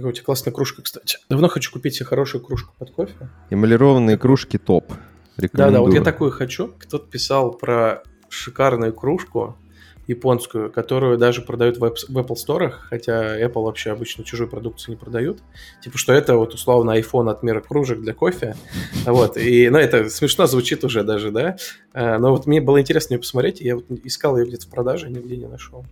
Какая у тебя классная кружка, кстати. Давно хочу купить себе хорошую кружку под кофе. Эмалированные кружки топ. Да-да, вот я такую хочу. Кто-то писал про шикарную кружку японскую, которую даже продают в, в Apple Store, хотя Apple вообще обычно чужую продукцию не продают. Типа, что это вот условно iPhone от мира кружек для кофе. Вот, и, ну, это смешно звучит уже даже, да? А, но вот мне было интересно ее посмотреть, я вот искал ее где-то в продаже, нигде не нашел.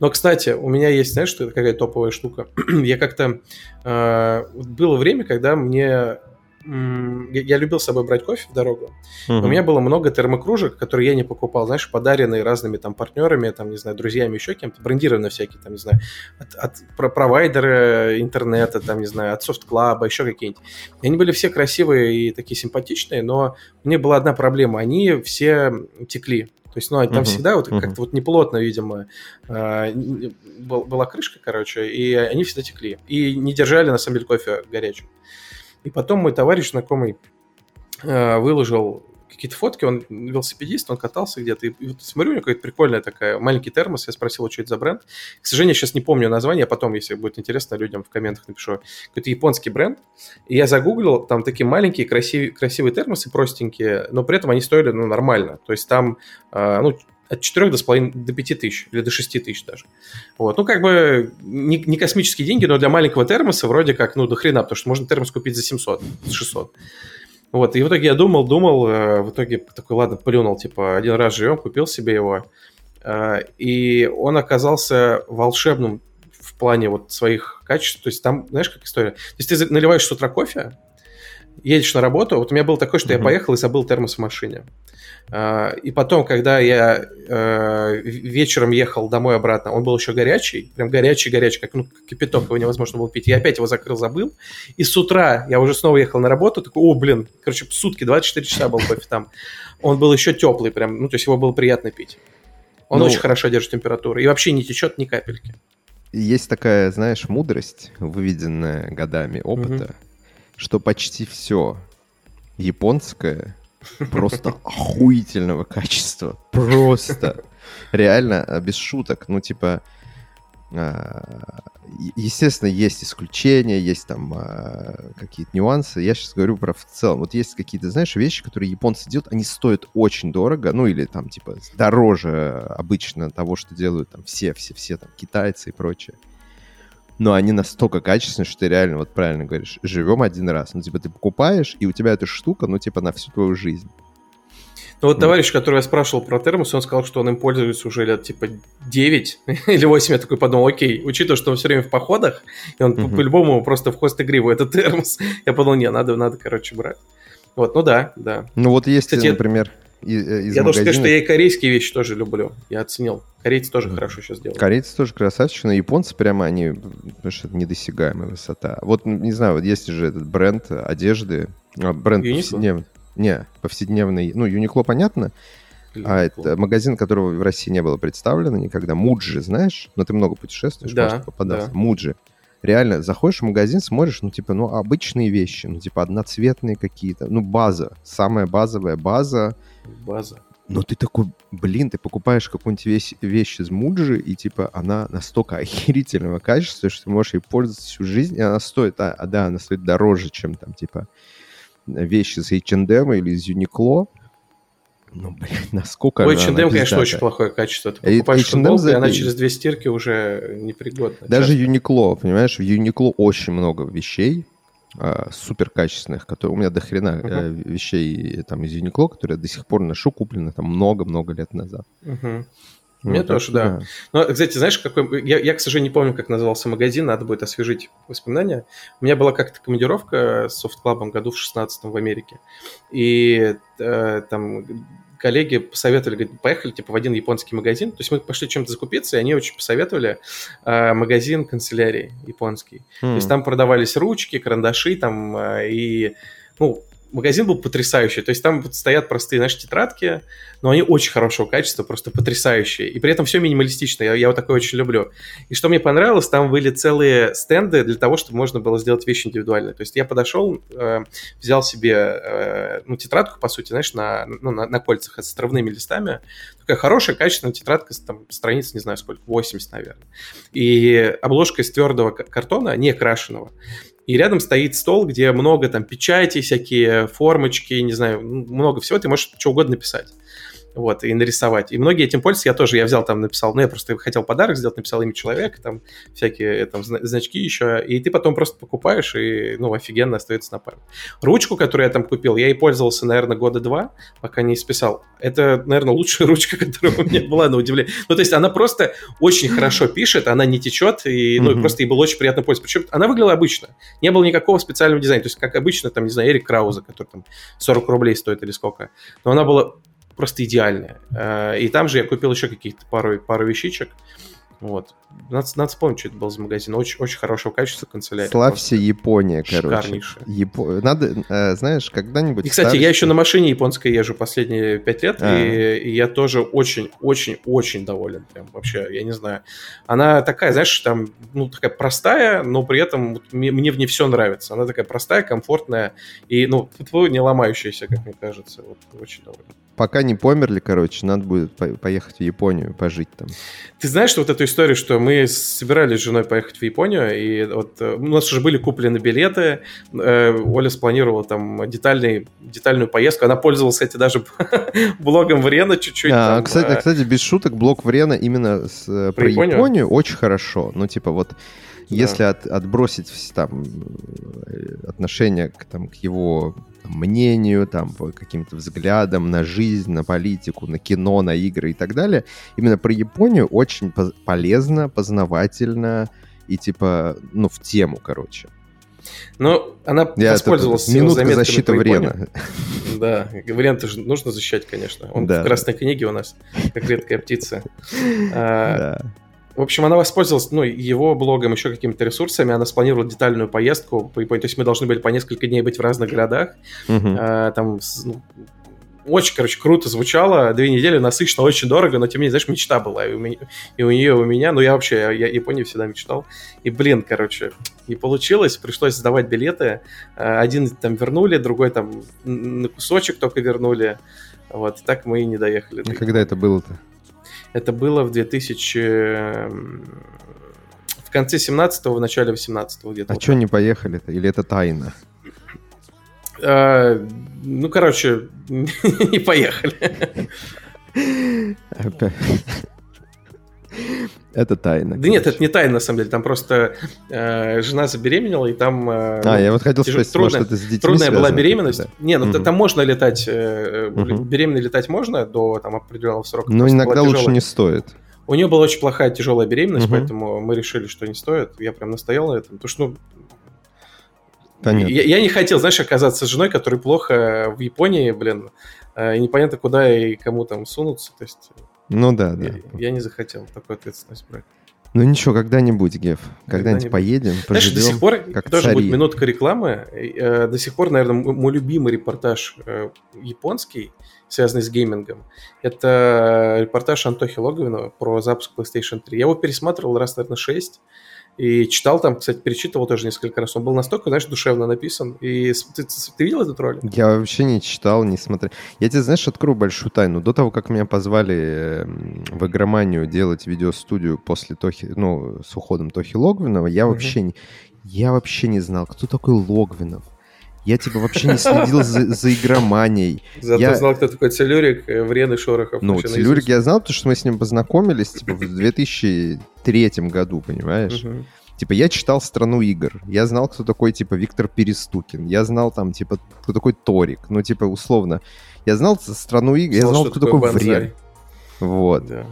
Но, кстати, у меня есть, знаешь, что это какая топовая штука? я как-то... Э, было время, когда мне я любил с собой брать кофе в дорогу. Uh-huh. У меня было много термокружек, которые я не покупал, знаешь, подаренные разными там партнерами, там, не знаю, друзьями, еще кем-то, брендированные всякие, там, не знаю, от, от про провайдера интернета, там, не знаю, от софт-клаба, еще какие-нибудь. И они были все красивые и такие симпатичные, но у меня была одна проблема, они все текли. То есть, ну, там uh-huh. всегда вот uh-huh. как-то вот неплотно, видимо, э, была крышка, короче, и они всегда текли. И не держали, на самом деле, кофе горячим. И потом мой товарищ знакомый э, выложил какие-то фотки, он велосипедист, он катался где-то, и, вот смотрю, у него какая-то прикольная такая, маленький термос, я спросил, что это за бренд. К сожалению, сейчас не помню название, а потом, если будет интересно, людям в комментах напишу. Какой-то японский бренд. И я загуглил, там такие маленькие красивые, красивые термосы, простенькие, но при этом они стоили, ну, нормально. То есть там, э, ну, от 4 до, половины, до 5 тысяч, или до 6 тысяч даже. Вот. Ну, как бы не, не космические деньги, но для маленького термоса вроде как, ну, до хрена, потому что можно термос купить за 700, за 600. Вот, и в итоге я думал, думал, э, в итоге такой, ладно, плюнул, типа, один раз живем, купил себе его, э, и он оказался волшебным в плане вот своих качеств, то есть там, знаешь, как история, то есть ты наливаешь с утра кофе, едешь на работу, вот у меня был такой, что uh-huh. я поехал и забыл термос в машине. А, и потом, когда я э, вечером ехал домой обратно, он был еще горячий, прям горячий-горячий, как ну, кипяток, его невозможно было пить. Я опять его закрыл, забыл. И с утра я уже снова ехал на работу, такой, о, блин, короче, сутки, 24 часа был кофе там. Он был еще теплый прям, ну, то есть его было приятно пить. Он ну, очень хорошо держит температуру и вообще не течет ни капельки. Есть такая, знаешь, мудрость, выведенная годами опыта, угу. Что почти все японское просто охуительного качества. Просто. Реально, а, без шуток. Ну, типа, а, естественно, есть исключения, есть там а, какие-то нюансы. Я сейчас говорю про в целом. Вот есть какие-то, знаешь, вещи, которые японцы делают, они стоят очень дорого, ну или там типа дороже обычно того, что делают там все, все, все там китайцы и прочее но они настолько качественные, что ты реально, вот правильно говоришь, живем один раз. Ну, типа, ты покупаешь, и у тебя эта штука, ну, типа, на всю твою жизнь. Ну, вот товарищ, который я спрашивал про термос, он сказал, что он им пользуется уже лет, типа, 9 или 8. Я такой подумал, окей, учитывая, что он все время в походах, и он uh-huh. по-любому просто в хост игриву этот термос, я подумал, не, надо, надо, короче, брать. Вот, ну да, да. Ну, вот есть, Кстати, например, из Я магазина... должен сказать, что я и корейские вещи тоже люблю. Я оценил. Корейцы тоже mm. хорошо сейчас делают. Корейцы тоже красавчики, но японцы прямо они, потому что это недосягаемая высота. Вот, не знаю, вот есть же этот бренд одежды, а, бренд повседневный. Не, повседневный. Ну, Юникло понятно. Uniqlo. А это магазин, которого в России не было представлено никогда. Муджи, знаешь? Но ты много путешествуешь, да, может попадаться. Да. Муджи реально заходишь в магазин, смотришь, ну, типа, ну, обычные вещи, ну, типа, одноцветные какие-то, ну, база, самая базовая база, база. Но ты такой, блин, ты покупаешь какую-нибудь вещь, вещь из Муджи, и типа она настолько охерительного качества, что ты можешь ей пользоваться всю жизнь, и она стоит, а, а да, она стоит дороже, чем там типа вещи из H&M или из Uniqlo. Ну, блин, насколько она H&M, конечно, очень плохое качество. Ты э, покупаешь футболку, и она через две стирки уже непригодна. Даже часто. Uniqlo, понимаешь, в Uniqlo очень много вещей, а, супер качественных, которые у меня до хрена uh-huh. вещей там из Uniqlo, которые я до сих пор ношу, куплены там много-много лет назад. Мне ну, тоже, да. да. Но, кстати, знаешь, какой... Я, я, к сожалению, не помню, как назывался магазин, надо будет освежить воспоминания. У меня была как-то командировка с софт-клабом году в 16 в Америке. И э, там коллеги посоветовали, говорят, поехали типа в один японский магазин. То есть мы пошли чем-то закупиться, и они очень посоветовали э, магазин канцелярии японский. Mm. То есть там продавались ручки, карандаши там э, и ну, магазин был потрясающий. То есть там вот стоят простые, знаешь, тетрадки, но они очень хорошего качества, просто потрясающие. И при этом все минималистично. Я, я вот такое очень люблю. И что мне понравилось, там были целые стенды для того, чтобы можно было сделать вещи индивидуальные. То есть я подошел, э, взял себе э, ну, тетрадку, по сути, знаешь, на, ну, на, на кольцах с травными листами. Такая хорошая, качественная тетрадка, там, страниц, не знаю сколько, 80, наверное. И обложка из твердого картона, не крашеного. И рядом стоит стол, где много там печати, всякие формочки, не знаю, много всего, ты можешь что угодно написать вот, и нарисовать. И многие этим пользуются. Я тоже, я взял там, написал, ну, я просто хотел подарок сделать, написал имя человека, там, всякие э, там значки еще, и ты потом просто покупаешь, и, ну, офигенно остается на память. Ручку, которую я там купил, я и пользовался, наверное, года два, пока не списал. Это, наверное, лучшая ручка, которая у меня была, на удивление. Ну, то есть она просто очень хорошо пишет, она не течет, и, ну, просто ей было очень приятно пользоваться. Причем она выглядела обычно. Не было никакого специального дизайна. То есть, как обычно, там, не знаю, Эрик Крауза, который там 40 рублей стоит или сколько. Но она была просто идеальная. Э, и там же я купил еще каких-то пару, пару вещичек. Вот. Надо, надо вспомнить, что это был за магазин. Очень, очень хорошего качества канцелярия. Славься Япония, короче. Япо... Надо, э, знаешь, когда-нибудь... И, кстати, старше... я еще на машине японской езжу последние пять лет, а. и, и я тоже очень-очень-очень доволен. Прям вообще, я не знаю. Она такая, знаешь, там, ну, такая простая, но при этом мне, мне в ней все нравится. Она такая простая, комфортная и, ну, не ломающаяся, как мне кажется. Вот, очень доволен пока не померли, короче, надо будет по- поехать в Японию, пожить там. Ты знаешь что вот эту историю, что мы собирались с женой поехать в Японию, и вот э, у нас уже были куплены билеты, э, Оля спланировала там детальный, детальную поездку, она пользовалась, кстати, даже блогом Врена чуть-чуть. А, там, кстати, а... кстати, без шуток, блог Врена именно с, э, про, про Японию? Японию очень хорошо. Ну, типа вот если от, отбросить там отношение к, там, к его мнению, там, по каким-то взглядам на жизнь, на политику, на кино, на игры и так далее. Именно про Японию очень полезно, познавательно и типа, ну, в тему, короче. Ну, она Я воспользовалась это, минутка защиты Врена. Да, Врен же нужно защищать, конечно. Он да. в красной книге у нас, как редкая птица. А, да. В общем, она воспользовалась ну, его блогом, еще какими-то ресурсами. Она спланировала детальную поездку по Японии. То есть мы должны были по несколько дней быть в разных городах. Uh-huh. А, там ну, очень, короче, круто звучало. Две недели насыщенно, очень дорого, но тем не менее, знаешь, мечта была. И у, меня, и у нее, и у меня. Ну, я вообще, я, я Японию всегда мечтал. И, блин, короче, не получилось. Пришлось сдавать билеты. А, один там вернули, другой там на кусочек только вернули. Вот, так мы и не доехали. А когда это было-то? Это было в 2000... В конце 17-го, в начале 18-го где-то. А вот что не поехали-то? Или это тайна? А, ну, короче, не поехали. Это тайна. Да нет, это не тайна, на самом деле. Там просто э, жена забеременела, и там... Э, а, я вот хотел спросить, трудная, может, это с детьми Трудная была беременность. Да? Не, ну угу. там можно летать, э, угу. беременной летать можно до там, определенного срока. Но иногда лучше не стоит. У нее была очень плохая тяжелая беременность, угу. поэтому мы решили, что не стоит. Я прям настоял на этом. Потому что, ну, Понятно. Я, я не хотел, знаешь, оказаться женой, которая плохо в Японии, блин, и непонятно куда и кому там сунуться. То есть ну да, да. Я, я не захотел такую ответственность брать. Ну ничего, когда-нибудь, Геф, когда-нибудь поедем, поживем, Знаешь, до сих пор, как тоже цари. будет минутка рекламы, э, до сих пор, наверное, мой любимый репортаж э, японский, связанный с геймингом, это репортаж Антохи Логовинова про запуск PlayStation 3. Я его пересматривал раз, наверное, шесть, и читал там, кстати, перечитывал тоже несколько раз. Он был настолько, знаешь, душевно написан. И ты, ты, ты видел этот ролик? Я вообще не читал, не смотрел. Я тебе, знаешь, открою большую тайну. До того, как меня позвали эм, в игроманию делать видеостудию после Тохи, ну, с уходом Тохи Логвинова, я вообще не, я вообще не знал, кто такой Логвинов. Я, типа, вообще не следил за, за игроманией. Зато я... знал, кто такой Целюрик, э, Врен и Шорохов. Ну, Целюрик я знал, потому что мы с ним познакомились, типа, в 2003 году, понимаешь? Угу. Типа, я читал «Страну игр», я знал, кто такой, типа, Виктор Перестукин, я знал, там, типа, кто такой Торик, ну, типа, условно. Я знал «Страну игр», я знал, кто такой Врен. Вот. Да.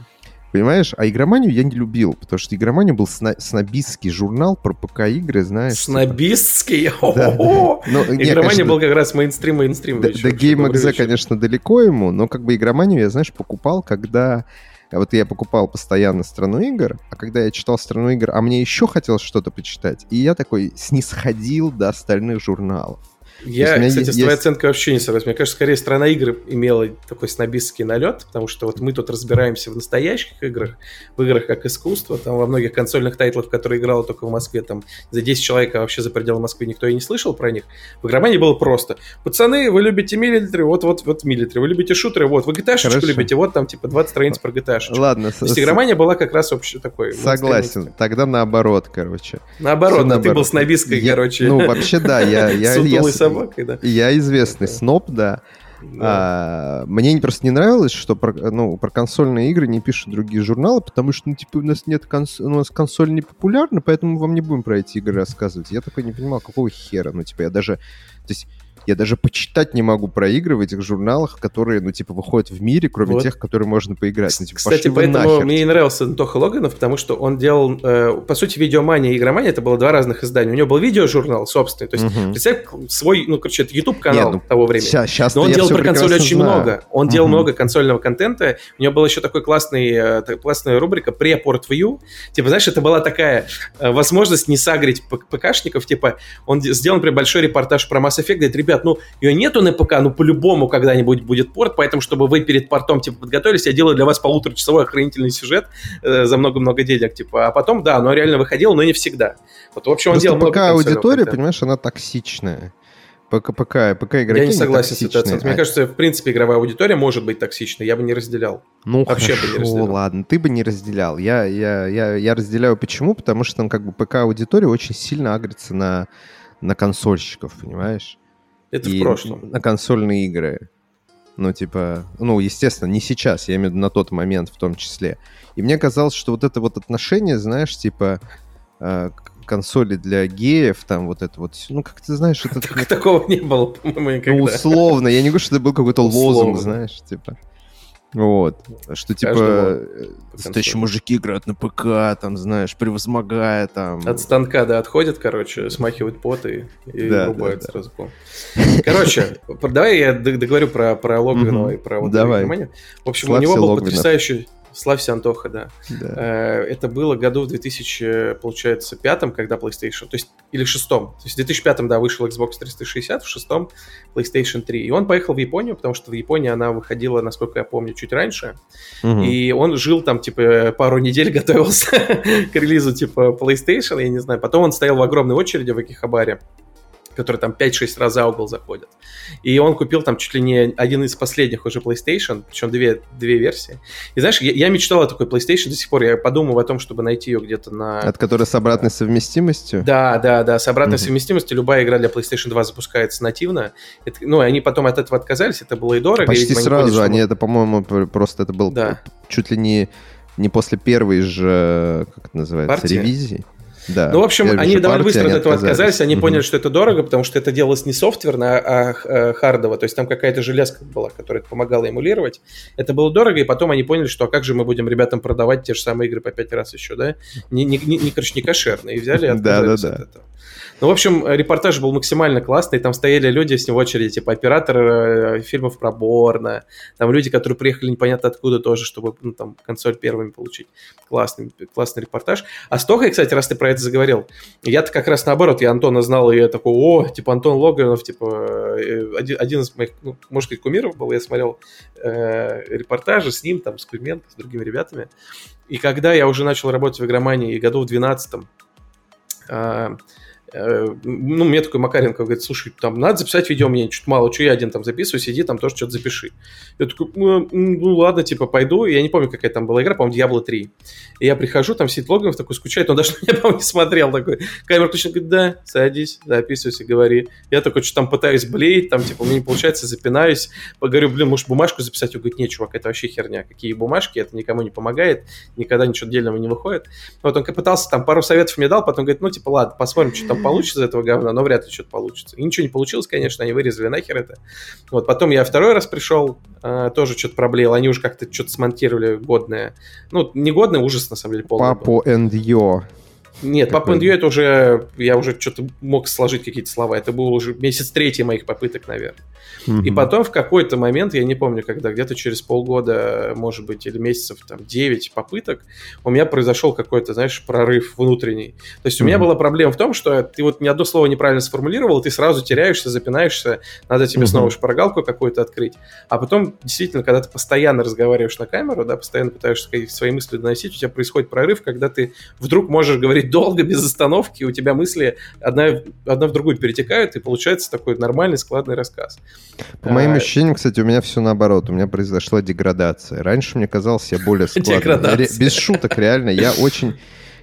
Понимаешь? А игроманию я не любил, потому что игроманию был сна- снобистский журнал про ПК-игры, знаешь. Типа. Снобистский? Да. Но, игромания был как раз мейнстрим, мейнстрим. До, до GameXZ, конечно, далеко ему, но как бы игроманию я, знаешь, покупал, когда... Вот я покупал постоянно страну игр, а когда я читал страну игр, а мне еще хотелось что-то почитать, и я такой снисходил до остальных журналов. Я, кстати, есть... с твоей оценкой вообще не согласен. Мне кажется, скорее страна игр имела такой снобистский налет, потому что вот мы тут разбираемся в настоящих играх, в играх как искусство, там во многих консольных тайтлах, которые играла только в Москве, там за 10 человек, а вообще за пределы Москвы никто и не слышал про них. В игромании было просто. Пацаны, вы любите милитари, вот, вот, вот милитари, вы любите шутеры, вот, вы gta любите, вот там типа 20 страниц про gta Ладно. То есть игромания была как раз вообще такой. Согласен, тогда наоборот, короче. Наоборот, ты был снобисткой, короче. Ну, вообще, да, я... я, я собакой, да. Я известный сноб, да. Да. А, мне просто не нравилось, что про, ну, про консольные игры не пишут другие журналы, потому что, ну, типа, у нас нет конс... у нас консоль не популярна, поэтому вам не будем про эти игры рассказывать. Я такой не понимал, какого хера. Ну, типа, я даже... То есть я даже почитать не могу про игры в этих журналах, которые, ну, типа, выходят в мире, кроме вот. тех, которые можно поиграть. Ну, типа, Кстати, поэтому нахер. мне и нравился Антоха Логанов, потому что он делал, э, по сути, видеомания и игромания, это было два разных издания. У него был видеожурнал собственный, то есть, угу. представь, свой, ну, короче, это YouTube-канал ну, того времени. Сейчас, сейчас Но он делал про консоли очень знаю. много. Он угу. делал много консольного контента. У него была еще такой классный, э, классная рубрика «Pre-Port View». Типа, знаешь, это была такая э, возможность не сагрить ПКшников. Типа, он сделал, например, большой репортаж про Mass Effect, говорит, ребят, ну, ее нет нету на ПК, ну по-любому когда-нибудь будет порт, поэтому, чтобы вы перед портом типа подготовились, я делаю для вас полуторачасовой охранительный сюжет э, за много-много денег, типа, а потом, да, оно реально выходило, но не всегда. Вот, в общем, он Просто делал ПК аудитория, понимаешь, она токсичная. ПК, ПК, ПК игроки Я не согласен не с этой оценкой. Мне кажется, в принципе, игровая аудитория может быть токсичной. Я бы не разделял. Ну, Вообще хорошо, бы не разделял. ладно. Ты бы не разделял. Я, я, я, я разделяю почему? Потому что там как бы ПК-аудитория очень сильно агрится на, на консольщиков, понимаешь? Это и в прошлом. На консольные игры. Ну, типа, ну, естественно, не сейчас, я имею в виду на тот момент в том числе. И мне казалось, что вот это вот отношение, знаешь, типа, э, консоли для геев, там вот это вот, ну, как ты знаешь, это... Так, такого не было, по-моему, никогда. Ну, условно, я не говорю, что это был какой-то лозунг, знаешь, типа. Вот. Что типа настоящие мужики играют на ПК, там, знаешь, превозмогая там. От станка, да, отходят, короче, смахивают пот и, и да, рубают да, сразу пол. Короче, давай я договорю про, про Логвинова и про вот Давай. В общем, у него был потрясающий Славься, Антоха, да. да. Э, это было году в 2000, получается, пятом, когда PlayStation, то есть, или шестом. То есть в 2005, да, вышел Xbox 360, в шестом PlayStation 3. И он поехал в Японию, потому что в Японии она выходила, насколько я помню, чуть раньше. Угу. И он жил там, типа, пару недель готовился к релизу, типа, PlayStation, я не знаю. Потом он стоял в огромной очереди в Акихабаре которые там 5-6 раз за угол заходят. И он купил там чуть ли не один из последних уже PlayStation, причем две, две версии. И знаешь, я, я мечтал о такой PlayStation до сих пор, я подумал о том, чтобы найти ее где-то на... От которой с обратной совместимостью? Да, да, да, с обратной mm-hmm. совместимостью. Любая игра для PlayStation 2 запускается нативно. Это, ну, они потом от этого отказались, это было и дорого. Почти и, видимо, сразу, они это, по-моему, просто это был да. чуть ли не не после первой же, как это называется, Партия? ревизии. Да. Ну, в общем, они довольно быстро от этого отказались, они угу. поняли, что это дорого, потому что это делалось не софтверно, а, а хардово, то есть там какая-то железка была, которая помогала эмулировать. Это было дорого, и потом они поняли, что а как же мы будем ребятам продавать те же самые игры по пять раз еще, да? Не, не, не, не, короче, не кошерно, и взяли и отказались да, да, да. от этого. Ну, в общем, репортаж был максимально классный. Там стояли люди с него очереди, типа операторы э, фильмов про Борна, там люди, которые приехали непонятно откуда тоже, чтобы ну, там консоль первыми получить. Классный, классный репортаж. А с Тохой, кстати, раз ты про это заговорил, я-то как раз наоборот, я Антона знал, и я такой, о, типа Антон Логанов, типа э, один, один из моих, ну, может быть, кумиров был, я смотрел э, репортажи с ним, там, с Кузьменко, с другими ребятами. И когда я уже начал работать в игромании году в 12 э, Э, ну, мне такой Макаренко говорит, слушай, там надо записать видео, мне чуть мало, что я один там записываю, сиди, там тоже что-то запиши. Я такой, ну, ну ладно, типа, пойду. Я не помню, какая там была игра, по-моему, Diablo 3. И я прихожу, там сидит Логинов такой скучает, он даже меня, по-моему, не смотрел такой. Камера точно говорит, да, садись, записывайся, говори. Я такой что там пытаюсь блеять, там, типа, мне не получается, запинаюсь. Поговорю, блин, может, бумажку записать? Он говорит, нет, чувак, это вообще херня. Какие бумажки, это никому не помогает, никогда ничего дельного не выходит. Вот он пытался, там, пару советов мне дал, потом говорит, ну, типа, ладно, посмотрим, что там получится из этого говна, но вряд ли что-то получится. И ничего не получилось, конечно, они вырезали нахер это. Вот потом я второй раз пришел, э, тоже что-то проблеял, они уже как-то что-то смонтировали годное. Ну, не годное, ужас, на самом деле, полный Папу and yo. Нет, Pop and You это уже, я уже что-то мог сложить какие-то слова. Это был уже месяц третий моих попыток, наверное. И потом в какой-то момент, я не помню, когда где-то через полгода, может быть, или месяцев там 9 попыток, у меня произошел какой-то, знаешь, прорыв внутренний. То есть у меня была проблема в том, что ты вот ни одно слово неправильно сформулировал, ты сразу теряешься, запинаешься, надо тебе снова шпаргалку какую-то открыть. А потом, действительно, когда ты постоянно разговариваешь на камеру, да, постоянно пытаешься свои мысли доносить, у тебя происходит прорыв, когда ты вдруг можешь говорить долго, без остановки, у тебя мысли одна, одна в другую перетекают, и получается такой нормальный складный рассказ. По а... моим ощущениям, кстати, у меня все наоборот. У меня произошла деградация. Раньше мне казалось, я более складный. Без шуток, реально. Я очень...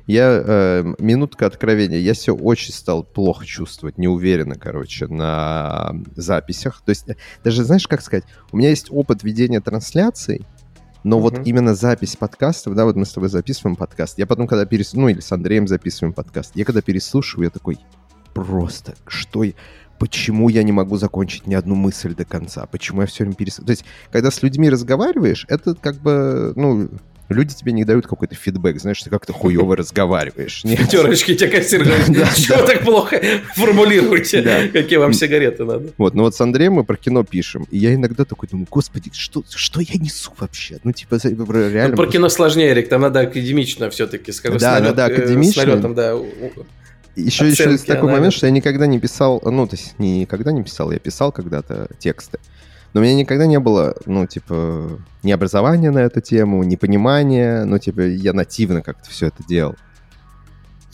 Я, э, минутка откровения, я все очень стал плохо чувствовать, неуверенно, короче, на записях. То есть, даже, знаешь, как сказать, у меня есть опыт ведения трансляций, но uh-huh. вот именно запись подкастов, да, вот мы с тобой записываем подкаст, я потом, когда перес... ну или с Андреем записываем подкаст, я когда переслушиваю, я такой, просто, что я почему я не могу закончить ни одну мысль до конца, почему я все время перес... То есть, когда с людьми разговариваешь, это как бы, ну, люди тебе не дают какой-то фидбэк, знаешь, ты как-то хуево разговариваешь. Пятерочки тебе кассир чего так плохо формулируете, какие вам сигареты надо. Вот, ну вот с Андреем мы про кино пишем, и я иногда такой думаю, господи, что, что я несу вообще? Ну, типа, реально... Ну, про кино сложнее, Эрик, там надо академично все-таки, скажу, да, надо э, академично. С налетом, да, еще, еще есть такой момент, что я никогда не писал, ну, то есть не никогда не писал, я писал когда-то тексты. Но у меня никогда не было, ну, типа, ни образования на эту тему, ни понимания, ну, типа, я нативно как-то все это делал.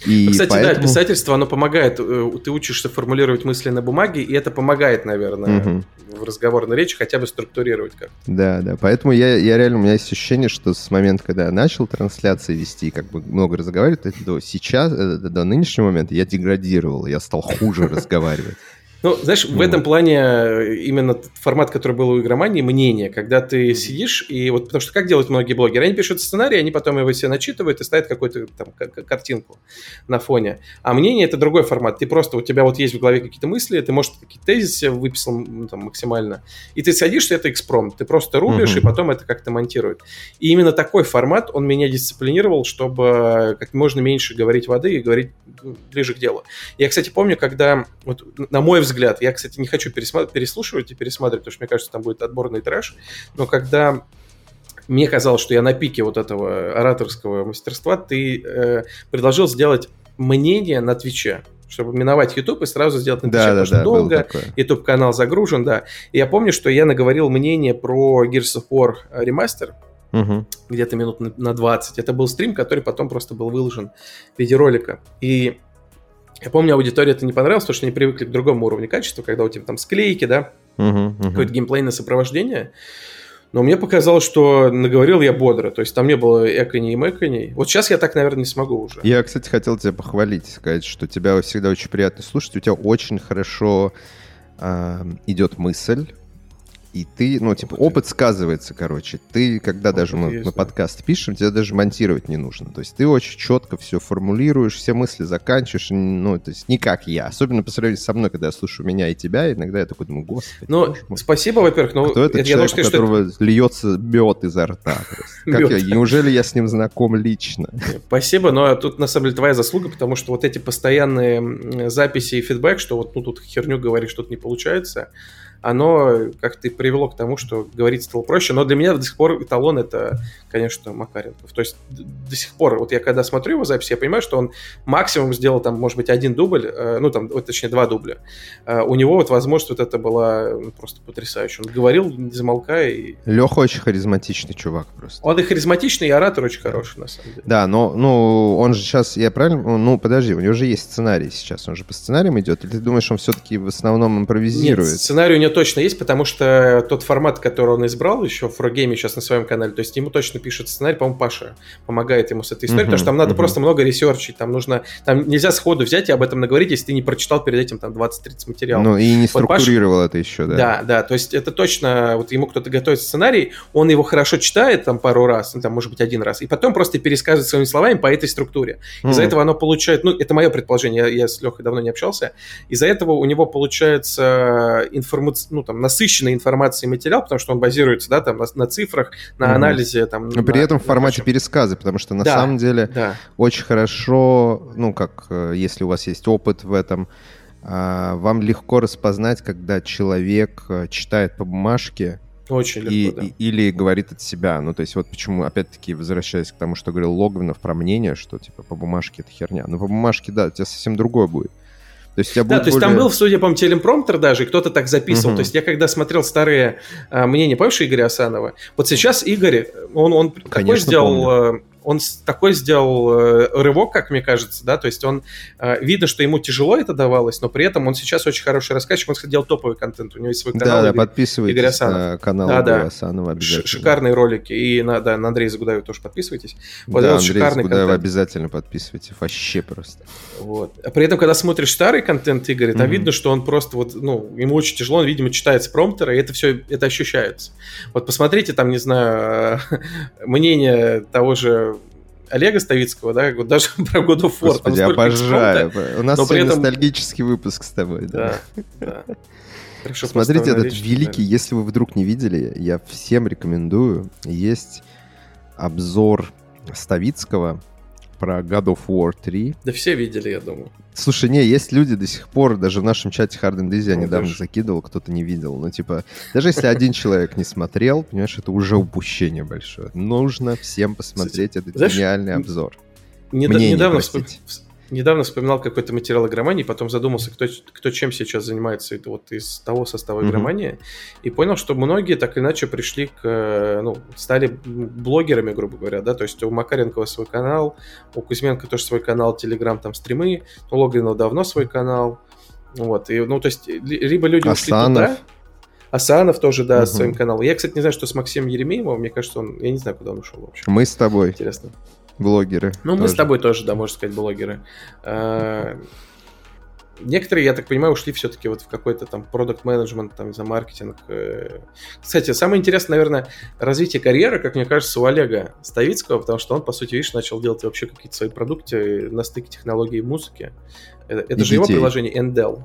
И Кстати, поэтому... да, писательство, оно помогает. Э, ты учишься формулировать мысли на бумаге, и это помогает, наверное, угу. в разговорной речи хотя бы структурировать как-то. Да, да. Поэтому я, я реально, у меня есть ощущение, что с момента, когда я начал трансляции вести, как бы много разговаривать, до сейчас, э, до нынешнего момента я деградировал, я стал хуже разговаривать. Ну, знаешь, в этом плане э, именно формат, который был у игромании, мнение, когда ты сидишь и вот, потому что как делают многие блогеры, они пишут сценарий, они потом его все начитывают и ставят какую-то там картинку на фоне. А мнение это другой формат. Ты просто, у тебя вот есть в голове какие-то мысли, ты, может, какие-то тезисы выписал там, максимально, и ты садишься, это экспромт, ты просто рубишь, uh-huh. и потом это как-то монтируют. И именно такой формат, он меня дисциплинировал, чтобы как можно меньше говорить воды и говорить ближе к делу. Я, кстати, помню, когда, вот, на мой взгляд, я, кстати, не хочу переслушивать и пересматривать, потому что мне кажется, там будет отборный трэш, но когда мне казалось, что я на пике вот этого ораторского мастерства, ты э, предложил сделать мнение на Твиче чтобы миновать YouTube и сразу сделать на Твиче, да, потому да, что да, долго, YouTube-канал загружен, да. И я помню, что я наговорил мнение про Gears of War ремастер, угу. где-то минут на 20. Это был стрим, который потом просто был выложен в виде ролика. И я помню, аудитории это не понравилось, потому что они привыкли к другому уровню качества, когда у тебя там склейки, да, uh-huh, uh-huh. какое-то геймплейное сопровождение. Но мне показалось, что наговорил я бодро. То есть там не было эконей и мэконей. Вот сейчас я так, наверное, не смогу уже. Я, кстати, хотел тебя похвалить, сказать, что тебя всегда очень приятно слушать. У тебя очень хорошо э, идет мысль и ты, ну, типа, опыт сказывается, короче. Ты, когда опыт даже мы, есть, мы подкаст пишем, тебе даже монтировать не нужно. То есть ты очень четко все формулируешь, все мысли заканчиваешь, ну, то есть не как я. Особенно по сравнению со мной, когда я слушаю меня и тебя, иногда я такой думаю, господи. Ну, спасибо, во-первых. Ну, Кто это я человек, думаю, у которого это... льется мед изо рта? Как я, неужели я с ним знаком лично? Спасибо, но тут, на самом деле, твоя заслуга, потому что вот эти постоянные записи и фидбэк, что вот ну, тут херню говоришь, что-то не получается, оно как-то привело к тому, что говорить стало проще. Но для меня до сих пор эталон это, конечно, Макаренков. То есть до сих пор, вот я когда смотрю его запись, я понимаю, что он максимум сделал там, может быть, один дубль, э, ну там, точнее, два дубля. Э, у него вот возможность вот это была ну, просто потрясающая. Он говорил, не замолкая. И... Леха очень харизматичный чувак просто. Он и харизматичный, и оратор очень хороший, на самом деле. Да, но ну, он же сейчас, я правильно, ну подожди, у него же есть сценарий сейчас, он же по сценариям идет, или ты думаешь, он все-таки в основном импровизирует? Нет, сценарий у него точно есть, потому что тот формат, который он избрал еще в Фрогейме сейчас на своем канале, то есть ему точно пишет сценарий, по-моему, Паша помогает ему с этой историей, uh-huh, потому что там надо uh-huh. просто много ресерчить, там нужно, там нельзя сходу взять и об этом наговорить, если ты не прочитал перед этим там 20-30 материалов. Ну и не структурировал вот Паша, это еще, да. Да, да, то есть это точно, вот ему кто-то готовит сценарий, он его хорошо читает там пару раз, ну, там может быть один раз, и потом просто пересказывает своими словами по этой структуре. Из-за этого оно получает, ну это мое предположение, я, я с Лехой давно не общался, из-за этого у него получается информация ну, там, насыщенной информацией материал, потому что он базируется, да, там, на, на цифрах, на mm-hmm. анализе, там. Но при этом в формате на пересказа, потому что на да, самом деле да. очень хорошо, ну, как, э, если у вас есть опыт в этом, а, вам легко распознать, когда человек э, читает по бумажке, очень легко, и, да. и, или говорит от себя. Ну, то есть вот почему, опять-таки, возвращаясь к тому, что говорил Логвинов про мнение, что, типа, по бумажке это херня. Но по бумажке, да, у тебя совсем другое будет. То есть, у тебя да, то есть более... там был, судя по телепромптер даже, и кто-то так записывал. Угу. То есть я когда смотрел старые а, мнения, помнишь Игоря Асанова? Вот сейчас Игорь, он, он Конечно, такой сделал... Помню э, он такой сделал э, рывок, как мне кажется, да, то есть он, э, видно, что ему тяжело это давалось, но при этом он сейчас очень хороший рассказчик, он делал топовый контент, у него есть свой канал. Да, Игорь, да, подписывайтесь Игорь Асанов. на канал да, Игоря да. Асанова обязательно. Шикарные ролики, и на, да, на Андрея Загудаева тоже подписывайтесь. Вот да, Андрей шикарный Загудаева контент. обязательно подписывайтесь, вообще просто. Вот. А при этом, когда смотришь старый контент Игоря, там mm-hmm. видно, что он просто вот, ну, ему очень тяжело, он, видимо, читает с промптера, и это все, это ощущается. Вот посмотрите там, не знаю, мнение того же Олега Ставицкого, да, вот даже про God of War. Господи, обожаю. У нас но этом... ностальгический выпуск с тобой. Да, да. Хорошо Смотрите этот речь, великий, да. если вы вдруг не видели, я всем рекомендую. Есть обзор Ставицкого про God of War 3. Да все видели, я думаю. Слушай, не, есть люди до сих пор, даже в нашем чате Hard and Easy я ну, недавно даже. закидывал, кто-то не видел. Ну, типа, даже если один человек не смотрел, понимаешь, это уже упущение большое. Нужно всем посмотреть этот гениальный обзор. Недавно, недавно вспоминал какой-то материал игромании, потом задумался, кто, кто чем сейчас занимается это вот из того состава mm-hmm. игромании, и понял, что многие так или иначе пришли к, ну, стали блогерами, грубо говоря, да, то есть у Макаренкова свой канал, у Кузьменко тоже свой канал, Телеграм, там стримы, у Логвинова давно свой канал, вот, и, ну, то есть, либо люди Асанов. ушли туда, Асанов тоже, да, угу. своим каналом. Я, кстати, не знаю, что с Максимом Еремеевым, мне кажется, он, я не знаю, куда он ушел вообще. Мы с тобой. Интересно. Блогеры. Ну, тоже. мы с тобой тоже, да, можно сказать, блогеры. А, некоторые, я так понимаю, ушли все-таки вот в какой-то там продукт менеджмент там, за маркетинг. Э. Кстати, самое интересное, наверное, развитие карьеры, как мне кажется, у Олега Ставицкого, потому что он, по сути, видишь, начал делать вообще какие-то свои продукты на стыке технологии и музыки. Это, это же его приложение Endel.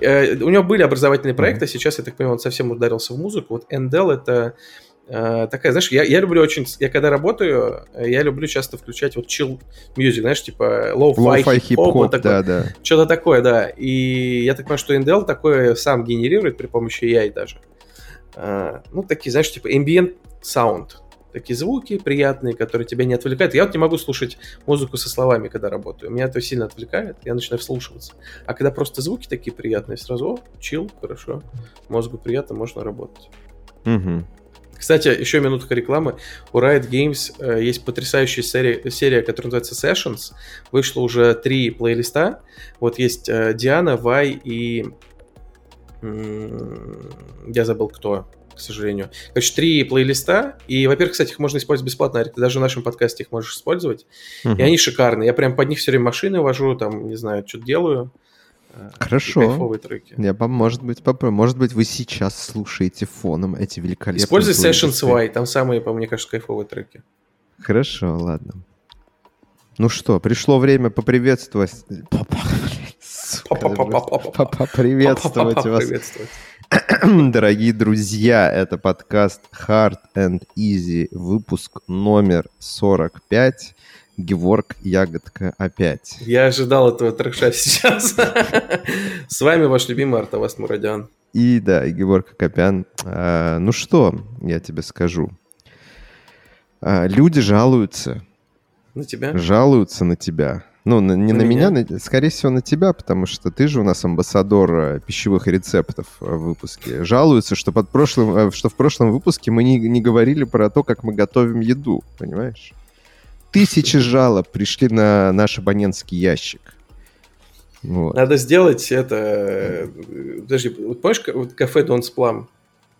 Э, у него были образовательные проекты, mm-hmm. сейчас, я так понимаю, он совсем ударился в музыку. Вот Endel — это Э, такая, знаешь, я, я люблю очень, я когда работаю, я люблю часто включать вот chill music, знаешь, типа low-fi, low хип-хоп, вот да, да. Что-то такое, да. И я так понимаю, что Intel такое сам генерирует при помощи AI даже. Uh, ну, такие, знаешь, типа ambient sound. Такие звуки приятные, которые тебя не отвлекают. Я вот не могу слушать музыку со словами, когда работаю. Меня это сильно отвлекает, я начинаю вслушиваться. А когда просто звуки такие приятные, сразу, о, chill, хорошо, мозгу приятно, можно работать. Угу. Кстати, еще минутка рекламы. У Riot Games э, есть потрясающая серия, серия, которая называется Sessions. Вышло уже три плейлиста. Вот есть э, Диана, Вай и... Я забыл, кто к сожалению. Короче, три плейлиста, и, во-первых, кстати, их можно использовать бесплатно, ты даже в нашем подкасте их можешь использовать, uh-huh. и они шикарные. Я прям под них все время машины вожу, там, не знаю, что-то делаю. Э, Хорошо. треки. Я, может быть, попробую. Может быть, вы сейчас слушаете фоном эти великолепные... Используй Sessions Y, там самые, по мне кажется, кайфовые треки. Хорошо, ладно. Ну что, пришло время поприветствовать... Поприветствовать вас. Дорогие друзья, это подкаст Hard and Easy, выпуск номер 45. Геворг Ягодка опять. Я ожидал этого трэша сейчас. С вами ваш любимый Артавас Мурадян. И да, и Геворг Копян. А, ну что, я тебе скажу. А, люди жалуются. На тебя? Жалуются на тебя. Ну, на, не на, на меня, меня на, скорее всего, на тебя, потому что ты же у нас амбассадор э, пищевых рецептов э, в выпуске. Жалуются, что, под прошлым, э, что в прошлом выпуске мы не, не говорили про то, как мы готовим еду, понимаешь? Тысячи жалоб пришли на наш абонентский ящик. Вот. Надо сделать это... Подожди, вот помнишь вот кафе Донс Плам?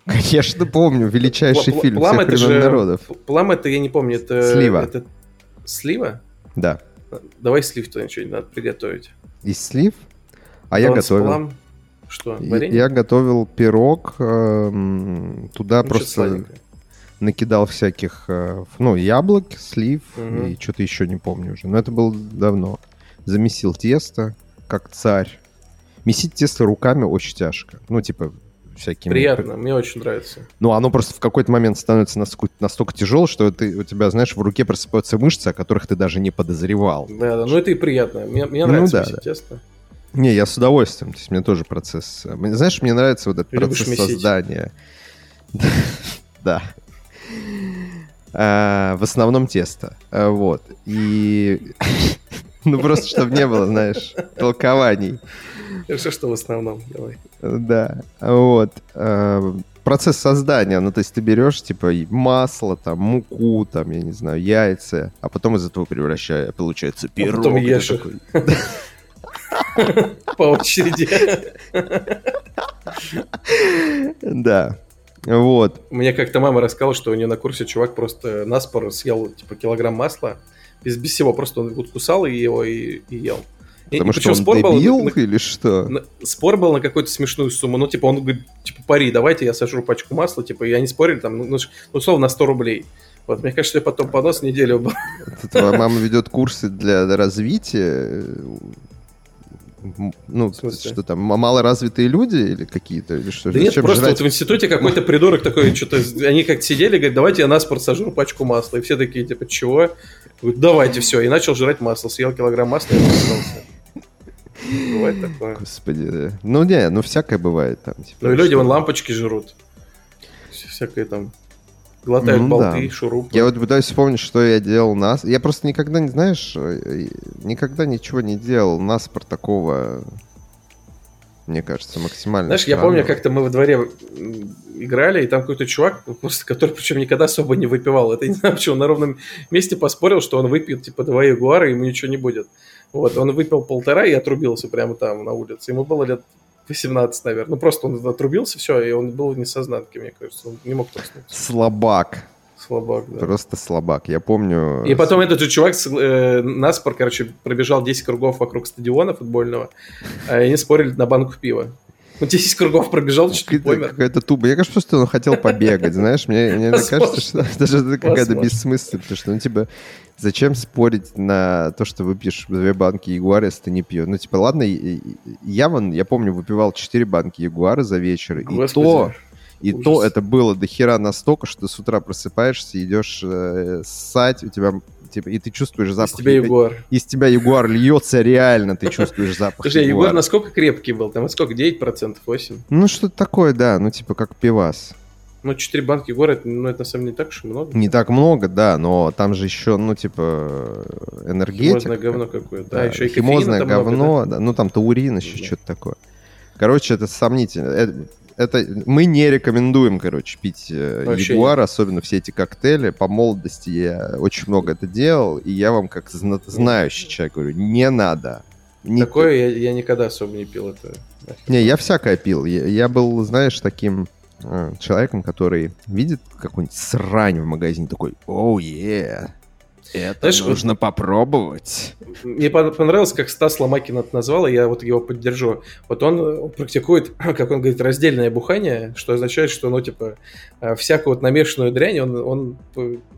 Конечно, помню. Величайший Пл- фильм Плам всех это же... народов. Плам это, я не помню, это... Слива. Это... Слива? Да. Давай слив туда что-нибудь надо приготовить. Из слив? А я готовил. Плам. Что, варенье? Я готовил пирог, э, туда ну, просто накидал всяких, э, ну, яблок, слив угу. и что-то еще не помню уже. Но это было давно. Замесил тесто, как царь. Месить тесто руками очень тяжко. Ну, типа, всякими... Приятно, мне очень нравится. Ну, оно просто в какой-то момент становится настолько, настолько тяжело, что ты, у тебя, знаешь, в руке просыпаются мышцы, о которых ты даже не подозревал. Да, да, ну это и приятно. Мне, мне ну нравится ну, да, да. тесто. Не, я с удовольствием. То есть мне тоже процесс... Знаешь, мне нравится вот этот процесс создания. Да. А, в основном тесто. А, вот. И... Ну, просто, чтобы не было, знаешь, толкований. Хорошо, что в основном, давай. Да, вот. А, процесс создания, ну, то есть ты берешь, типа, масло, там, муку, там, я не знаю, яйца, а потом из этого превращая, получается, пирог. А потом ешь По очереди. Да. Вот. Мне как-то мама рассказала, что у нее на курсе чувак просто наспор съел типа килограмм масла. Без, без всего, просто он вот кусал его и, и ел. Потому и, что он спор дебил был, или что? На, спор был на какую-то смешную сумму. Ну, типа, он говорит, типа, пари, давайте я сожру пачку масла. Типа, и они спорили там, ну, ну условно, на 100 рублей. Вот, мне кажется, я потом понос неделю был. Твоя мама ведет курсы для развития ну, что там, малоразвитые люди или какие-то? Или что? Да нет, просто жрать? вот в институте какой-то придурок такой, что-то, они как сидели, говорят, давайте я на спорт сожру пачку масла. И все такие, типа, чего? Говорят, давайте все. И начал жрать масло. Съел килограмм масла и остался. Бывает такое. Господи, ну не, ну всякое бывает там. Типа, ну и люди вон лампочки жрут. Всякое там глотают ну, болты, да. шурупы. Я вот пытаюсь вспомнить, что я делал нас. Я просто никогда не, знаешь, э, никогда ничего не делал наспор такого, мне кажется, максимально. Знаешь, я помню, как-то мы во дворе играли, и там какой-то чувак, просто, который причем никогда особо не выпивал. Это не знаю, почему, на ровном месте поспорил, что он выпьет типа два ягуара, и ему ничего не будет. Вот, он выпил полтора и отрубился прямо там на улице. Ему было лет 18, наверное. Ну, просто он отрубился, все, и он был в несознанке, мне кажется. Он не мог проснуться. Слабак. Слабак, да. Просто слабак. Я помню... И потом этот же чувак э, наспор, короче, пробежал 10 кругов вокруг стадиона футбольного, а они спорили на банку пива. Ну, 10 кругов пробежал, чуть не помер. Какая-то туба. Я кажется, просто он хотел побегать, знаешь. Мне, мне кажется, что даже это какая-то бессмысленность, потому что, ну, типа, Зачем спорить на то, что выпьешь две банки Ягуара, если ты не пьешь? Ну, типа, ладно, я вон, я помню, выпивал четыре банки Ягуара за вечер, Господи. и то... И Ужас. то это было до хера настолько, что с утра просыпаешься, идешь э, ссать, у тебя типа, и ты чувствуешь запах. Из тебя ягуар. Из тебя ягуар льется реально, ты чувствуешь запах Слушай, ягуар. ягуар насколько крепкий был? Там сколько? 9%? 8%? Ну, что-то такое, да. Ну, типа, как пивас. Ну, 4 банки город, ну, это на самом деле не так уж и много. Не так много, да, но там же еще, ну, типа, энергетика. Химозное говно какое-то. Да, а, еще и Химозное говно, много, да? да. Ну, там таурин еще да. что-то такое. Короче, это сомнительно. Это, это мы не рекомендуем, короче, пить э, Вообще Ягуар, нет. особенно все эти коктейли. По молодости я очень много это делал, и я вам как зна- знающий человек говорю, не надо. Не Такое я, я никогда особо не пил это. Не, я всякое пил. Я, я был, знаешь, таким Э, человеком, который видит какую-нибудь срань в магазине, такой, оу, oh, yeah, это Знаешь, нужно вот, попробовать. Мне понравилось, как Стас Ломакин это назвал, и я вот его поддержу. Вот он практикует, как он говорит, раздельное бухание, что означает, что, ну, типа, э, всякую вот намешанную дрянь он, он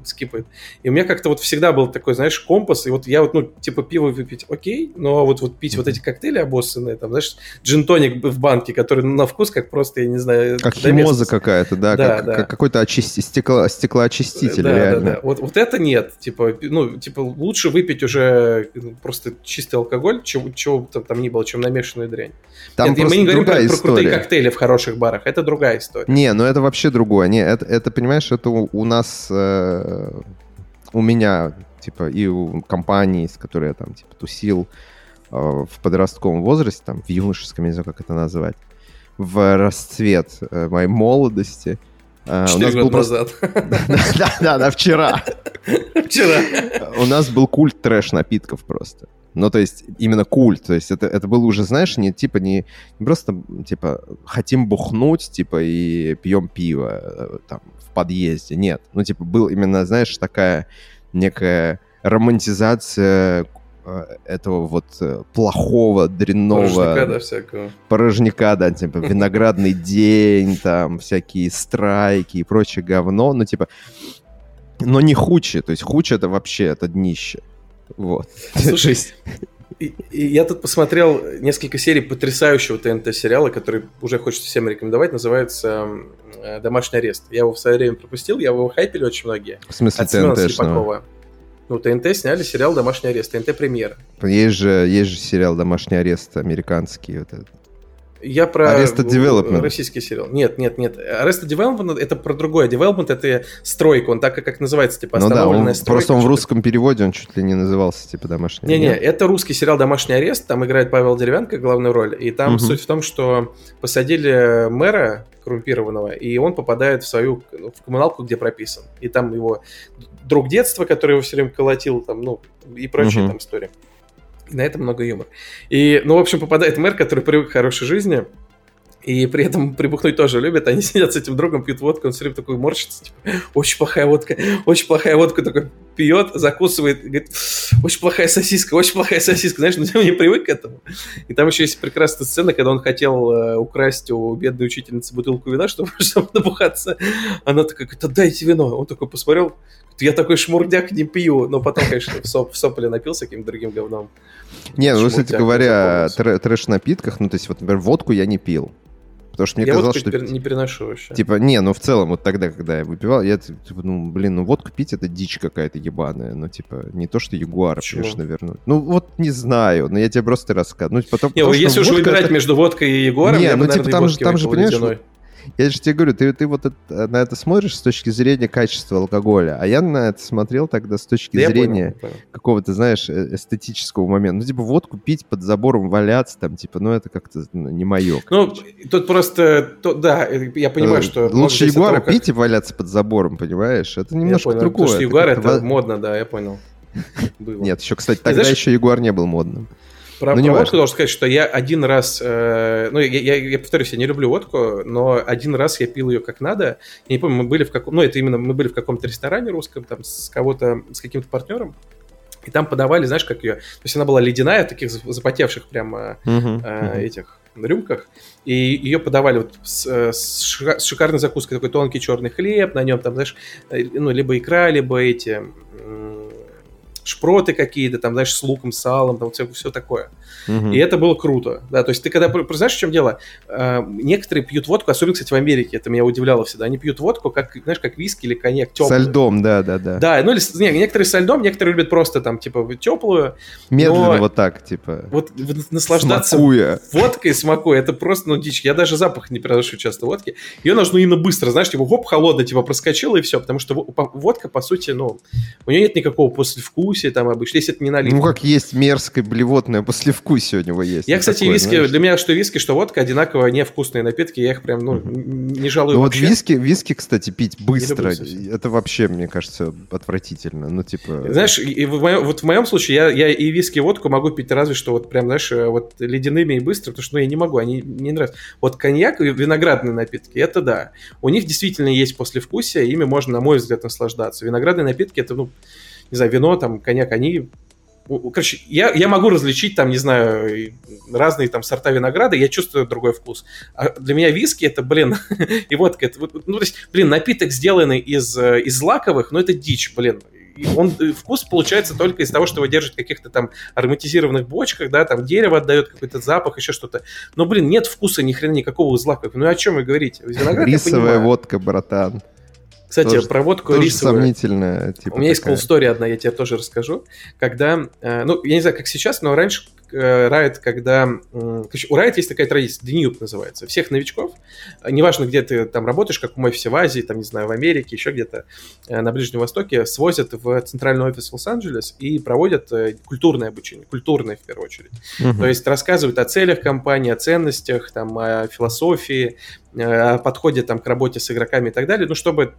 скипает. И у меня как-то вот всегда был такой, знаешь, компас, и вот я вот, ну, типа, пиво выпить окей, но вот, вот пить вот эти коктейли обоссанные, там, знаешь, джин-тоник в банке, который на вкус как просто, я не знаю... Как химоза какая-то, да, да, как, да. как какой-то очисти... стекло... стеклоочиститель, да, реально. Да, да. Вот, вот это нет, типа, ну, типа, лучше выпить уже ну, просто чистый алкоголь, чего, чего там, там ни было, чем намешанную дрянь. Там Нет, мы не говорим про, про крутые коктейли в хороших барах, это другая история. Не, ну это вообще другое. Не, это, это понимаешь, это у, у нас, э, у меня, типа, и у компании, с которой я там, типа, тусил э, в подростковом возрасте, там, в юношеском, не знаю, как это назвать, в расцвет э, моей молодости – Четыре года был назад. Да, да, да, вчера. Вчера. У нас был культ трэш-напитков просто. Ну, то есть, именно культ. То есть, это, это было уже, знаешь, не типа, не, не просто, типа, хотим бухнуть, типа, и пьем пиво э, там в подъезде. Нет. Ну, типа, был именно, знаешь, такая некая романтизация Э, этого вот э, плохого, дрянного... Порожняка, да, всякого. Порожняка, да, типа виноградный день, там, всякие страйки и прочее говно, ну, типа... Но не хучи, то есть хучи это вообще, это днище. Вот. Слушай, И, и я тут посмотрел несколько серий потрясающего ТНТ-сериала, который уже хочется всем рекомендовать, называется э, «Домашний арест». Я его в свое время пропустил, я его хайпили очень многие. В смысле ТНТ? Ну, ТНТ сняли сериал «Домашний арест», ТНТ премьера. Есть же, есть же сериал «Домашний арест» американский. Вот этот. Я про Arrested Development. российский сериал. Нет, нет, нет. Arrested Development это про другое. Development это стройка, он так как называется, типа ну да, он, стройка. Просто он в русском переводе, он чуть ли не назывался, типа, домашний Не-не, это русский сериал «Домашний арест», там играет Павел Деревянко главную роль, и там угу. суть в том, что посадили мэра коррумпированного, и он попадает в свою, в коммуналку, где прописан. И там его друг детства, который его все время колотил, там, ну, и прочие угу. там истории. И на этом много юмора. И, ну, в общем, попадает мэр, который привык к хорошей жизни, и при этом прибухнуть тоже любят. Они сидят с этим другом, пьют водку, он все время такой морщится, типа, очень плохая водка, очень плохая водка, такой пьет, закусывает, говорит, очень плохая сосиска, очень плохая сосиска, знаешь, ну я не привык к этому. И там еще есть прекрасная сцена, когда он хотел э, украсть у бедной учительницы бутылку вина, чтобы, чтобы набухаться. Она такая, говорит, отдайте вино. Он такой посмотрел, я такой шмурдяк не пью, но потом, конечно, в, соп, в сопли напился каким-то другим говном. Не, ну, кстати говоря, трэш-напитках, ну, то есть, вот, например, водку я не пил. Потому что мне я казалось, что... Я не переношу вообще. Типа, не, ну в целом, вот тогда, когда я выпивал, я, типа, ну, блин, ну водку пить это дичь какая-то ебаная. Ну, типа, не то, что Ягуар, Почему? конечно, вернуть. Ну, вот не знаю, но я тебе просто рассказываю. Ну, потом, не, ну, если уж выбирать это... между водкой и Ягуаром, не, я ну, бы, типа, там, же, там же, понимаешь, я же тебе говорю, ты, ты вот это, на это смотришь с точки зрения качества алкоголя, а я на это смотрел тогда с точки да зрения какого-то, знаешь, э, эстетического момента. Ну, типа, водку пить под забором, валяться там, типа, ну, это как-то ну, не мое. Ну, тут просто, то, да, я понимаю, э, что... Лучше Ягуара того, как... пить и валяться под забором, понимаешь? Это немножко я понял, другое. Потому что Ягуар это, это модно, да, я понял. Нет, еще, кстати, тогда еще Ягуар не был модным. Про, ну, про водку должен сказать, что я один раз, э, ну, я, я, я повторюсь, я не люблю водку, но один раз я пил ее как надо. Я не помню, мы были в каком, ну, это именно мы были в каком-то ресторане русском, там, с кого-то, с каким-то партнером, и там подавали, знаешь, как ее, то есть она была ледяная, в таких запотевших прямо uh-huh, э, uh-huh. этих рюмках, и ее подавали вот с, э, с, шикарной закуской, такой тонкий черный хлеб, на нем там, знаешь, э, ну, либо икра, либо эти шпроты какие-то, там, знаешь, с луком, салом, там все, все такое. Угу. И это было круто. Да, то есть ты когда, знаешь, в чем дело? Э, некоторые пьют водку, особенно, кстати, в Америке, это меня удивляло всегда, они пьют водку, как, знаешь, как виски или коньяк теплый. Со льдом, да, да, да. Да, ну или, не, некоторые со льдом, некоторые любят просто там, типа, теплую. Медленно но... вот так, типа. Вот, вот наслаждаться смакуя. водкой, смакуя, это просто, ну, дичь. Я даже запах не переношу часто водки. Ее нужно именно быстро, знаешь, типа, хоп, холодно, типа, проскочила и все, потому что водка, по сути, ну, у нее нет никакого послевкусия там обычно, если это не наливка. Ну, как есть мерзкое блевотное послевкусие у него есть. Я, кстати, такое, виски, знаешь? для меня что виски, что водка одинаково невкусные напитки, я их прям, ну, не жалую Ну, вот виски, виски, кстати, пить быстро, это вообще, мне кажется, отвратительно, ну, типа... Знаешь, и в моем, вот в моем случае я, я и виски, и водку могу пить разве что вот прям, знаешь, э, вот ледяными и быстро, потому что, ну, я не могу, они не нравятся. Вот коньяк и виноградные напитки, это да. У них действительно есть послевкусие, ими можно, на мой взгляд, наслаждаться. Виноградные напитки, это, ну, не знаю, вино, там, коньяк, они Короче, я, я могу различить там, не знаю, разные там сорта винограда, я чувствую другой вкус. А для меня виски это, блин, и водка, это, ну, то есть, блин, напиток, сделанный из, из злаковых, ну, это дичь, блин. Он, э, вкус получается только из того, что его держит в каких-то там ароматизированных бочках, да, там дерево отдает какой-то запах, еще что-то. Но, блин, нет вкуса ни хрена никакого из злаковых. Ну, о чем вы говорите? Виноград, Рисовая водка, братан. Кстати, тоже, про водку тоже рисовую. сомнительная. Типа, У меня такая. есть cool одна, я тебе тоже расскажу. Когда, э, ну, я не знаю, как сейчас, но раньше э, Riot, когда... Э, у Riot есть такая традиция, Деньюб называется. Всех новичков, неважно, где ты там работаешь, как в офисе в Азии, там, не знаю, в Америке, еще где-то на Ближнем Востоке, свозят в центральный офис Лос-Анджелес и проводят культурное обучение, культурное в первую очередь. Uh-huh. То есть рассказывают о целях компании, о ценностях, там, о философии, о подходе там, к работе с игроками и так далее, ну, чтобы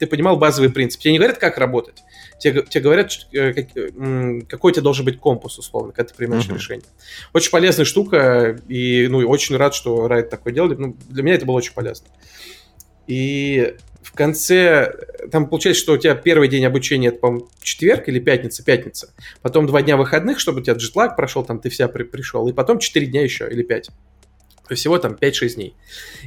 ты понимал базовый принцип. Тебе не говорят, как работать. Тебе, тебе говорят, э, какой у тебя должен быть компас, условно, когда ты принимаешь uh-huh. решение. Очень полезная штука, и ну, очень рад, что Райт такое делали. Ну, для меня это было очень полезно. И в конце, там получается, что у тебя первый день обучения, это, по-моему, четверг или пятница, пятница. Потом два дня выходных, чтобы у тебя джетлаг прошел, там ты вся при, пришел. И потом четыре дня еще, или пять всего там 5-6 дней.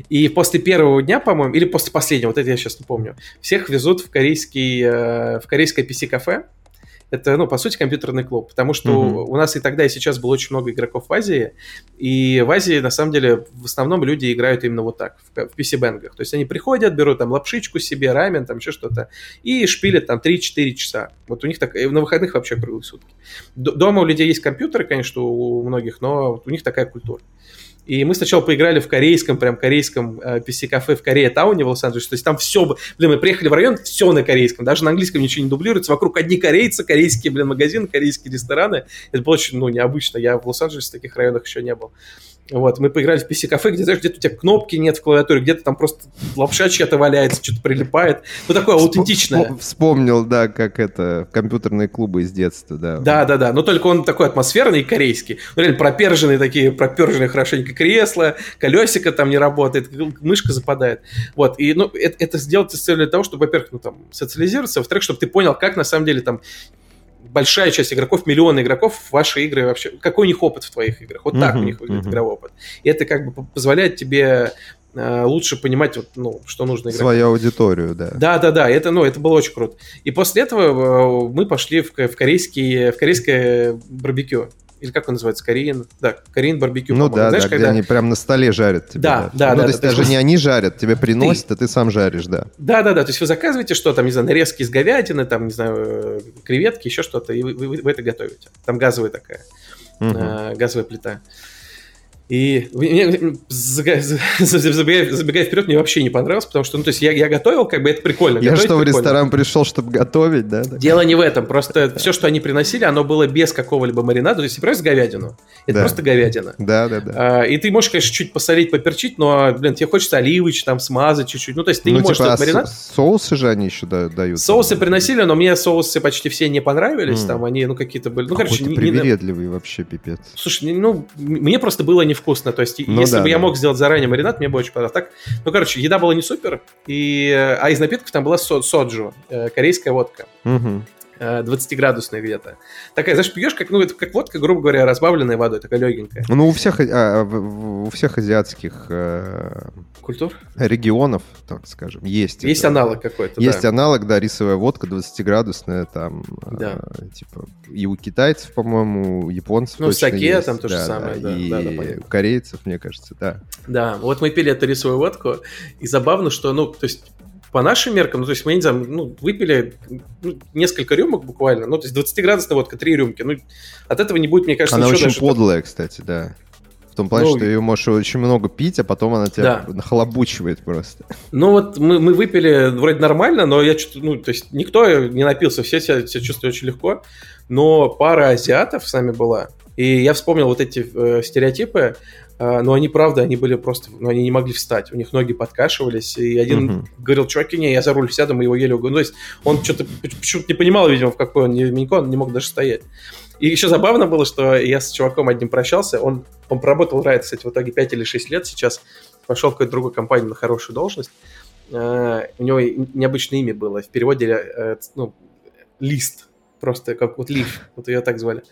И после первого дня, по-моему, или после последнего, вот это я сейчас не помню, всех везут в корейский, э, в корейское PC-кафе, Это, ну, по сути, компьютерный клуб, потому что mm-hmm. у нас и тогда, и сейчас было очень много игроков в Азии, и в Азии, на самом деле, в основном люди играют именно вот так, в, в PC-бэнгах. То есть они приходят, берут там лапшичку себе, рамен, там еще что-то, и шпилят там 3-4 часа. Вот у них так, на выходных вообще круглые сутки. Дома у людей есть компьютеры, конечно, у многих, но у них такая культура. И мы сначала поиграли в корейском, прям корейском э, PC-кафе в Корее Тауне в Лос-Анджелесе. То есть там все, блин, мы приехали в район, все на корейском. Даже на английском ничего не дублируется. Вокруг одни корейцы, корейские, блин, магазины, корейские рестораны. Это было очень, ну, необычно. Я в Лос-Анджелесе в таких районах еще не был. Вот, мы поиграли в PC-кафе, где, знаешь, где-то у тебя кнопки нет в клавиатуре, где-то там просто лапша чья-то валяется, что-то прилипает. Ну, такое аутентичное. Вспомнил, да, как это, компьютерные клубы из детства, да. Да, да, да, но только он такой атмосферный корейский. Ну, реально, проперженные такие, проперженные хорошенько кресла, колесико там не работает, мышка западает. Вот, и, ну, это, это сделать с целью того, чтобы, во-первых, ну, там, социализироваться, во-вторых, чтобы ты понял, как на самом деле там большая часть игроков, миллионы игроков в ваши игры вообще. Какой у них опыт в твоих играх? Вот так у них выглядит uh-huh. игровой опыт. И это как бы позволяет тебе э, лучше понимать, вот, ну, что нужно играть. Свою аудиторию, да. Да, да, да, это, ну, это было очень круто. И после этого э, мы пошли в, в, корейский, в корейское барбекю или как он называется, Кореин, да, Кореин барбекю. Ну да, Знаешь, да, когда... где они прям на столе жарят тебе. Да, да, да. Ну, да, то есть да, даже не они жарят, тебе приносят, ты... а ты сам жаришь, да. Да, да, да, то есть вы заказываете что там, не знаю, нарезки из говядины, там, не знаю, креветки, еще что-то, и вы, вы, вы это готовите. Там газовая такая, угу. газовая плита. И мне, забегая, забегая вперед, мне вообще не понравилось, потому что, ну, то есть я, я готовил, как бы это прикольно. Я что, прикольно. в ресторан пришел, чтобы готовить, да? Дело не в этом, просто все, что они приносили, оно было без какого-либо маринада, то есть просто говядину. Это да. просто говядина. Да, да, да. А, и ты можешь, конечно, чуть посолить, поперчить, но, блин, тебе хочется оливыч там смазать чуть-чуть. Ну, то есть ты ну, не можешь типа, а маринад. соусы же они еще дают. Соусы приносили, но мне соусы почти все не понравились, mm. там они, ну, какие-то были, ну, короче, не, привередливый не... вообще, пипец. Слушай, ну, мне просто было невкусно, то есть ну, если да, бы да. я мог сделать заранее маринад, мне бы очень понравилось. Так, ну, короче, еда была не супер, и, а из напитков там была со соджу, э, корейская водка. Угу. 20-градусная где-то. Такая, знаешь, пьешь, как, ну, это как водка, грубо говоря, разбавленная водой, такая легенькая. Ну, у всех, а, у всех азиатских э, культур регионов, так скажем, есть. Есть это. аналог какой-то, Есть да. аналог, да, рисовая водка 20-градусная, там, да. э, типа, и у китайцев, по-моему, у японцев Ну, саке есть. там то же да, самое, да, и да, да, у корейцев, мне кажется, да. Да, вот мы пили эту рисовую водку, и забавно, что, ну, то есть по нашим меркам, ну, то есть мы, не знаю, ну, выпили ну, несколько рюмок буквально, ну, то есть 20-градусная водка, три рюмки, ну, от этого не будет, мне кажется, Она очень даже... подлая, кстати, да. В том плане, ну, что ее можешь очень много пить, а потом она тебя да. нахлобучивает просто. Ну вот мы, мы выпили вроде нормально, но я что-то, ну, то есть никто не напился, все себя, себя чувствуют очень легко, но пара азиатов с нами была, и я вспомнил вот эти э, стереотипы, но они, правда, они были просто, ну, они не могли встать, у них ноги подкашивались, и один uh-huh. говорил, чуваки, не, я за руль сяду, мы его еле угоним. Ну, то есть он что-то почему-то не понимал, видимо, в какой он Минько, он не мог даже стоять. И еще забавно было, что я с чуваком одним прощался, он, он проработал в Riot, кстати, в итоге 5 или 6 лет, сейчас пошел в какую-то другую компанию на хорошую должность. Uh, у него необычное имя было, в переводе, uh, ну, лист, просто как вот лиф, вот ее так звали.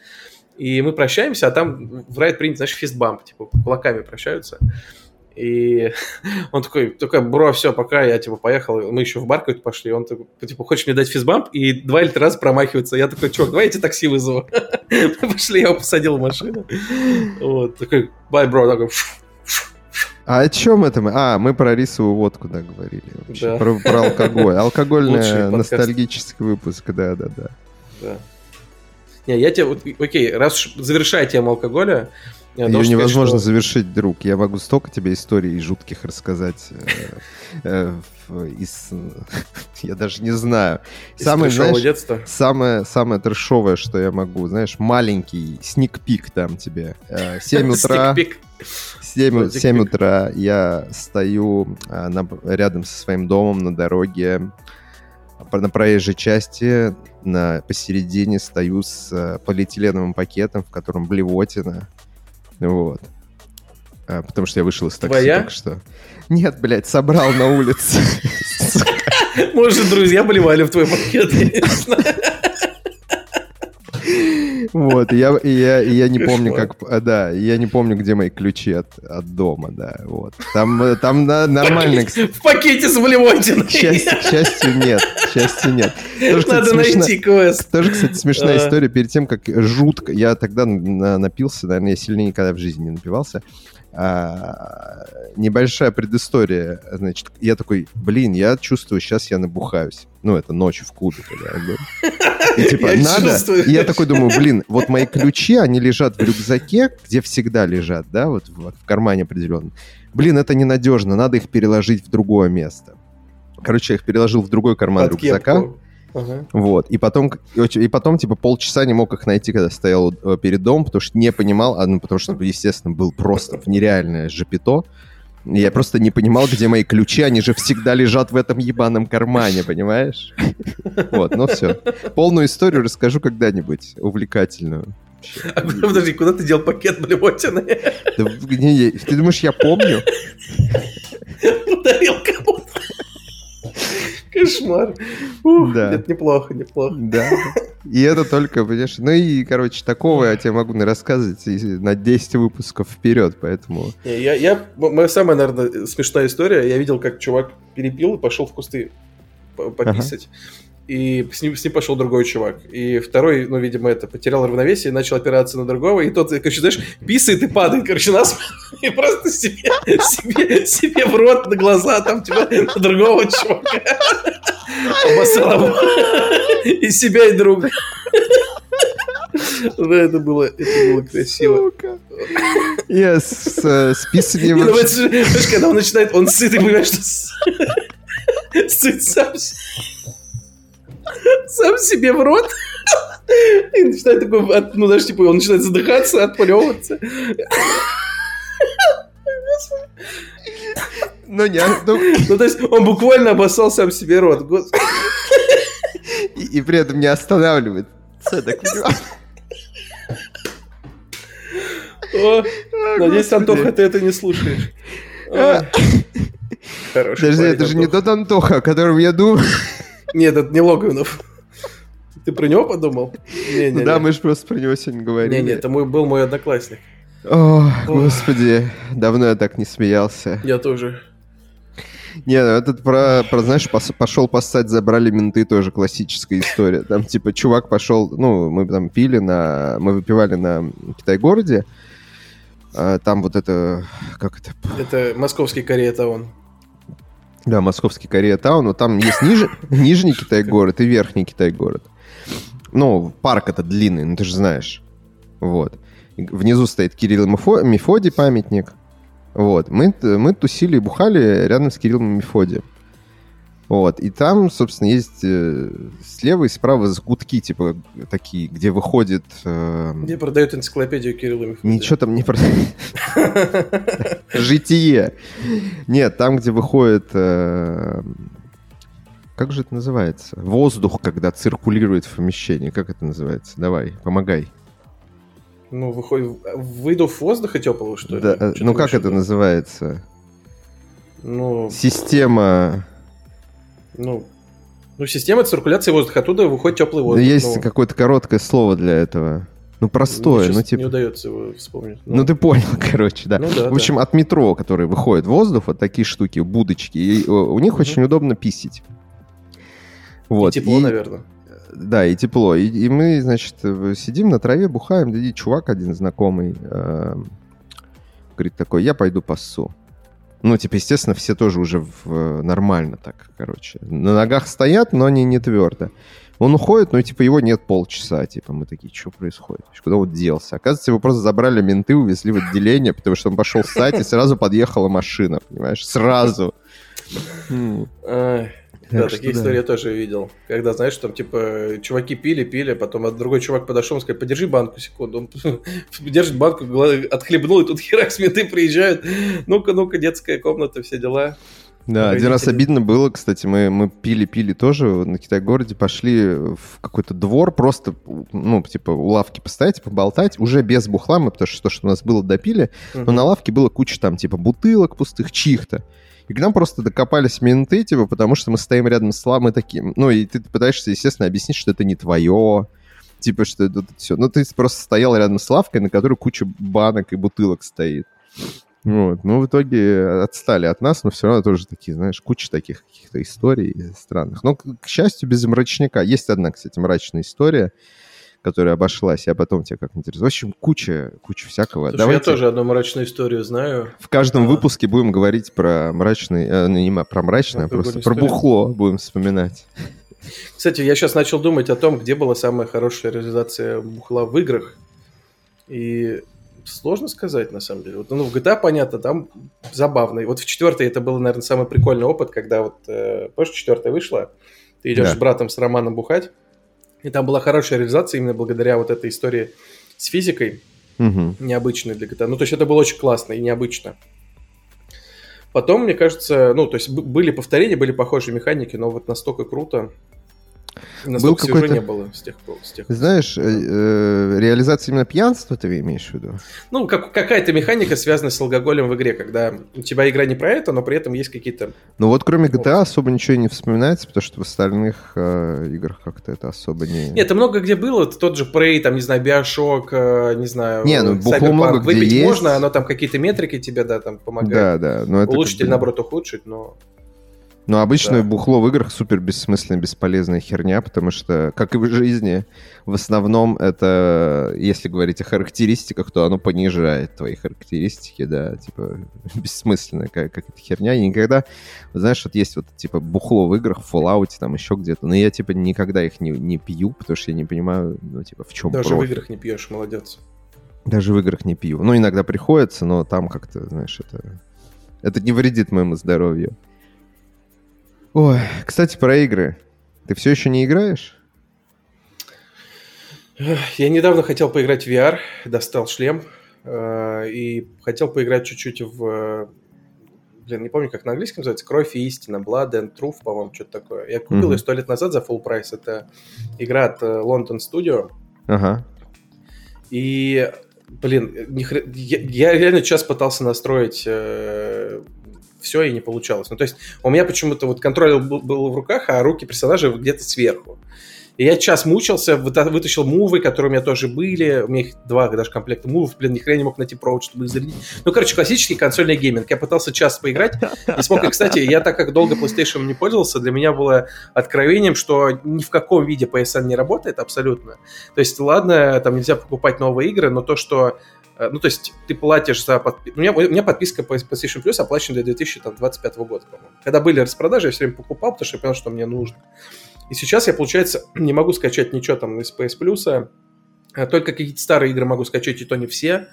И мы прощаемся, а там в райд принят, знаешь, фистбамп, типа, кулаками прощаются. И он такой, такой, бро, все, пока, я, типа, поехал, мы еще в бар какой-то пошли, он такой, типа, хочешь мне дать физбамп? И два или три раза промахивается. Я такой, чувак, давай я тебе такси вызову. Пошли, я его посадил в машину. Вот, такой, бай, бро, такой, а о чем это мы? А, мы про рисовую водку, да, говорили. Вообще. Да. Про, про алкоголь. Алкогольный ностальгический выпуск, да, да, да. Да. Не, я тебе, вот, окей, раз завершая тему алкоголя, Ее невозможно сказать, что... завершить, друг. Я могу столько тебе историй жутких рассказать. Э, э, из... Я даже не знаю. Самое, знаешь, детства? Самое, самое трешовое, что я могу, знаешь, маленький сникпик там тебе. 7 э, утра... 7, 7 утра я стою рядом со своим домом на дороге, на проезжей части, на посередине стою с э, полиэтиленовым пакетом, в котором блевотина. Вот. А, потому что я вышел из такси Твоя? только что. Нет, блядь, собрал на улице. Может, друзья болевали в твой пакет, Вот, и я, и я, и я не помню, как... а, Да, я не помню, где мои ключи от, от дома, да, вот. Там, там на- нормально... В пакете с Блевотиной. К счастью, нет. К счастью, нет. Тоже, кстати, Надо смешно- найти квест. Тоже, кстати, смешная А. история. Перед тем, как жутко... Я тогда на- напился, наверное, я сильнее никогда в жизни не напивался. А, небольшая предыстория. Значит, я такой, блин, я чувствую, сейчас я набухаюсь. Ну, это ночью в клубе, когда я был. И типа, Я надо... чувствую. И я такой думаю, блин, вот мои ключи, они лежат в рюкзаке, где всегда лежат, да, вот в, в кармане определенно. Блин, это ненадежно, надо их переложить в другое место. Короче, я их переложил в другой карман Под рюкзака. кепку. Ага. Вот. И потом, и потом, типа, полчаса не мог их найти, когда стоял э, перед домом, потому что не понимал, а, ну, потому что, естественно, был просто в нереальное жапито. И Я просто не понимал, где мои ключи, они же всегда лежат в этом ебаном кармане, понимаешь? Вот, ну все. Полную историю расскажу когда-нибудь, увлекательную. А Подожди, куда ты дел пакет Блевотины? Да, не, не, ты думаешь, я помню? Подарил кому-то. Кошмар. Ух, Да. Это неплохо, неплохо. Да. И это только, понимаешь, ну и, короче, такого я тебе могу рассказывать на 10 выпусков вперед, поэтому... Не, Я, я, моя самая, наверное, смешная история. Я видел, как чувак перепил и пошел в кусты по- пописать. И с ним, с ним пошел другой чувак. И второй, ну, видимо, это потерял равновесие, начал опираться на другого. И тот, короче, знаешь, писает и падает, короче, нас и просто себе, себе, себе в рот, на глаза, там, типа, на другого чувака. Обоссал. И себя, и друга. Да, это было, это было красиво. Я с, с писанием Не, вообще- это же, знаешь, когда он начинает, он сыт, и понимаешь, что сыт сам, сам себе в рот. И начинает такой, ну, знаешь, типа, он начинает задыхаться, отплевываться. Ну, не, ну, Ну, то есть, он буквально обоссал сам себе рот. И, и при этом не останавливает. Понимаю. О, Надеюсь, Господи. Антоха, ты это не слушаешь. Ой. Хороший Подожди, это же не тот Антоха, о котором я думал. Нет, это не Логвинов. Ты про него подумал? Не, не, Да, не. мы же просто про него сегодня говорили. Не, не, это мой, был мой одноклассник. О, господи, давно я так не смеялся. Я тоже. Не, ну этот про, про знаешь, пос- пошел поссать, забрали менты, тоже классическая история. Там, типа, чувак пошел, ну, мы там пили на... Мы выпивали на Китай-городе. А, Там вот это... Как это? Это московский Корея Таун. Да, московский Корея Таун. Но там есть ниже, нижний Китай-город и верхний Китай-город. Ну, парк это длинный, ну ты же знаешь. Вот. Внизу стоит Кирилл и Мефо- Мефодий памятник. Вот. Мы, мы тусили и бухали рядом с Кириллом и Мефодием. Вот. И там, собственно, есть э, слева и справа закутки, типа, такие, где выходит... э, Где продают энциклопедию Кирилла Мефодия. Ничего там не... про- Житие. Нет, там, где выходит... э, Как же это называется? Воздух, когда циркулирует в помещении. Как это называется? Давай, помогай. Ну, выходит, выдув воздуха теплого, что ли? Да, э, Что ну, как это виду? называется? Ну, Система... ну, ну, система циркуляции воздуха. Оттуда выходит теплый Да воздух. Есть ну, какое-то короткое слово для этого. Ну, простое, ну, типа... Не удается его вспомнить. Ну, ты понял, короче, да. Ну да, В общем, от метро, который выходит воздух, вот такие штуки, будочки, и э, у них очень удобно писить. Вот. И тепло, и- наверное. Да, и тепло. И, и мы, значит, сидим на траве, бухаем, и чувак один знакомый э, говорит такой, я пойду пассу. Ну, типа, естественно, все тоже уже в, нормально так, короче. На ногах стоят, но они не твердо. Он уходит, но, типа, его нет полчаса. Типа, мы такие, что происходит? Куда он делся? Оказывается, его просто забрали менты, увезли в отделение, потому что он пошел ссать, и сразу подъехала машина, понимаешь? Сразу. Так Да, что такие да. истории я тоже видел. Когда, знаешь, там, типа, чуваки пили, пили, потом другой чувак подошел и сказал, подержи банку секунду. Он держит банку, отхлебнул, и тут херак сметы приезжают. Ну-ка, ну-ка, детская комната, все дела. Да, один раз обидно было, кстати, мы, мы пили-пили тоже на Китай-городе, пошли в какой-то двор, просто, ну, типа, у лавки постоять, поболтать, уже без бухла, мы, потому что то, что у нас было, допили, но на лавке было куча там, типа, бутылок пустых, чьих-то. И к нам просто докопались менты, типа, потому что мы стоим рядом с ламой таким. Ну, и ты пытаешься, естественно, объяснить, что это не твое. Типа, что это все. Ну, ты просто стоял рядом с лавкой, на которой куча банок и бутылок стоит. Вот. Ну, в итоге отстали от нас, но все равно тоже такие, знаешь, куча таких каких-то историй странных. Но, к счастью, без мрачника. Есть одна, кстати, мрачная история, которая обошлась, я потом тебе как интересно. В общем, куча, куча всякого. Слушай, Давайте... я тоже одну мрачную историю знаю. В каждом а... выпуске будем говорить про мрачный, э, ну, не про мрачное, а просто историю. про бухло будем вспоминать. Кстати, я сейчас начал думать о том, где была самая хорошая реализация бухла в играх. И Сложно сказать, на самом деле. Вот, ну, в GTA, понятно, там забавно. И вот в четвертой это был, наверное, самый прикольный опыт, когда вот, э, помнишь, четвертая вышла, ты идешь да. с братом, с Романом бухать, и там была хорошая реализация именно благодаря вот этой истории с физикой, угу. необычной для GTA. Ну, то есть это было очень классно и необычно. Потом, мне кажется, ну, то есть были повторения, были похожие механики, но вот настолько круто, был какой-то... не было с тех пор. С тех Знаешь, э, э, реализация именно пьянства ты имеешь в виду? Ну, как, какая-то механика, связанная с алкоголем в игре, когда у тебя игра не про это, но при этом есть какие-то... Ну вот кроме GTA особо ничего не вспоминается, потому что в остальных э, играх как-то это особо не... Нет, это много где было, это тот же Prey, там, не знаю, Bioshock, э, не знаю... Не, ну бухло много где Выпить есть. можно, оно там какие-то метрики тебе, да, там помогает. Да, да. Но это Улучшить или, наоборот, ухудшить, но... Но обычное да. бухло в играх супер бессмысленная, бесполезная херня, потому что, как и в жизни, в основном это, если говорить о характеристиках, то оно понижает твои характеристики, да, типа, бессмысленная какая-то херня. И никогда, знаешь, вот есть вот, типа, бухло в играх, в Fallout, там еще где-то, но я, типа, никогда их не, не пью, потому что я не понимаю, ну, типа, в чем Даже профит. в играх не пьешь, молодец. Даже в играх не пью. Ну, иногда приходится, но там как-то, знаешь, это... Это не вредит моему здоровью. Ой, кстати, про игры. Ты все еще не играешь? Я недавно хотел поиграть в VR, достал шлем э, и хотел поиграть чуть-чуть в... Блин, не помню, как на английском называется. Кровь и истина, Blood and Truth, по-моему, что-то такое. Я купил mm-hmm. ее сто лет назад за full прайс. Это игра от э, London Studio. Ага. И, блин, не хр... я, я реально сейчас пытался настроить э, все и не получалось. Ну, то есть у меня почему-то вот контроль был, был в руках, а руки персонажа где-то сверху. И я час мучился, вытащил мувы, которые у меня тоже были. У меня их два даже комплекта мувов. Блин, ни хрена не мог найти провод, чтобы их зарядить. Ну, короче, классический консольный гейминг. Я пытался час поиграть. Не смог. И, кстати, я так как долго PlayStation не пользовался, для меня было откровением, что ни в каком виде PSN не работает абсолютно. То есть, ладно, там нельзя покупать новые игры, но то, что ну, то есть ты платишь за... Подпи... У, меня, у меня подписка по PlayStation Plus оплачена до 2025 года, по-моему. Когда были распродажи, я все время покупал, потому что я понял, что мне нужно. И сейчас я, получается, не могу скачать ничего там из PS Plus, а только какие-то старые игры могу скачать, и то не все.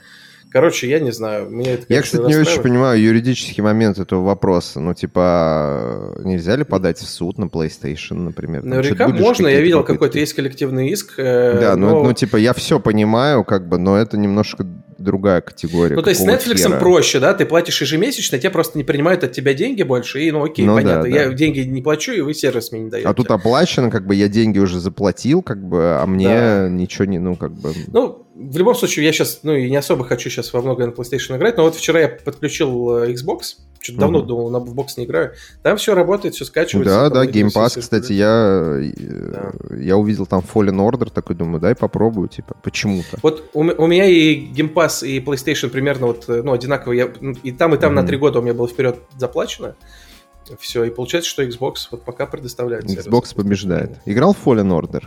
Короче, я не знаю. Меня это, я, кстати, не очень понимаю юридический момент этого вопроса. Ну, типа, нельзя ли подать в суд на PlayStation, например? Наверняка можно. Я видел, какой-то есть коллективный иск. Э, да, но... ну, ну, типа, я все понимаю, как бы, но это немножко другая категория. Ну, то есть с Netflix хера? проще, да? Ты платишь ежемесячно, тебе просто не принимают от тебя деньги больше, и, ну, окей, ну, понятно. Да, да. Я деньги не плачу, и вы сервис мне не даете. А тут оплачено, как бы, я деньги уже заплатил, как бы, а мне да. ничего не, ну, как бы... Ну, в любом случае, я сейчас, ну, и не особо хочу сейчас во много на PlayStation играть, но вот вчера я подключил э, Xbox, что-то давно думал, на бокс не играю. Там все работает, все скачивается. Да, да, Game Pass, кстати, я, да. я увидел там Fallen Order, такой думаю, дай попробую, типа, почему-то. Вот у, у меня и Game Pass, и PlayStation примерно вот, э, ну, одинаковые. Я, ну, и там, и там mm-hmm. на три года у меня было вперед заплачено. Все, и получается, что Xbox вот пока предоставляет. Xbox побеждает. Играл в Fallen Order?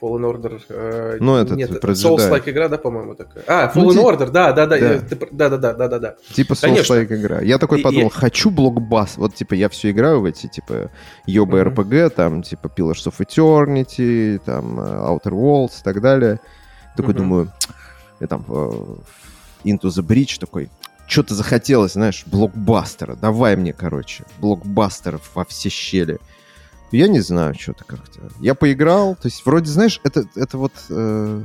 Fallen Order. Э, ну, этот, нет, Souls-like игра, да, по-моему, такая. А, Fallen ну, Order, да, да, да, да, да, да, да, да, да. Типа Souls-like игра. Я такой подумал, и, хочу блокбас. Вот, типа, я все играю в эти, типа, Йоба mm-hmm. RPG, там, типа, Pillars of Eternity, там, э, Outer Worlds и так далее. Такой mm-hmm. думаю, я там, uh, Into the Bridge такой, что-то захотелось, знаешь, блокбастера. Давай мне, короче, блокбастеров во все щели. Я не знаю, что-то как-то. Я поиграл, то есть вроде, знаешь, это, это вот... Э,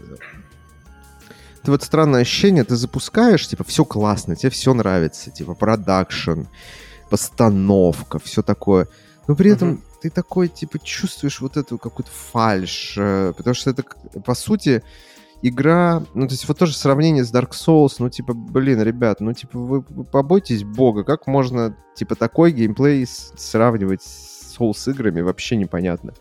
это вот странное ощущение, ты запускаешь, типа, все классно, тебе все нравится, типа, продакшн, постановка, все такое. Но при этом uh-huh. ты такой, типа, чувствуешь вот эту какую-то фальш, э, потому что это, по сути, игра, ну, то есть вот тоже сравнение с Dark Souls, ну, типа, блин, ребят, ну, типа, вы, вы побойтесь бога, как можно, типа, такой геймплей сравнивать с Souls играми вообще непонятно.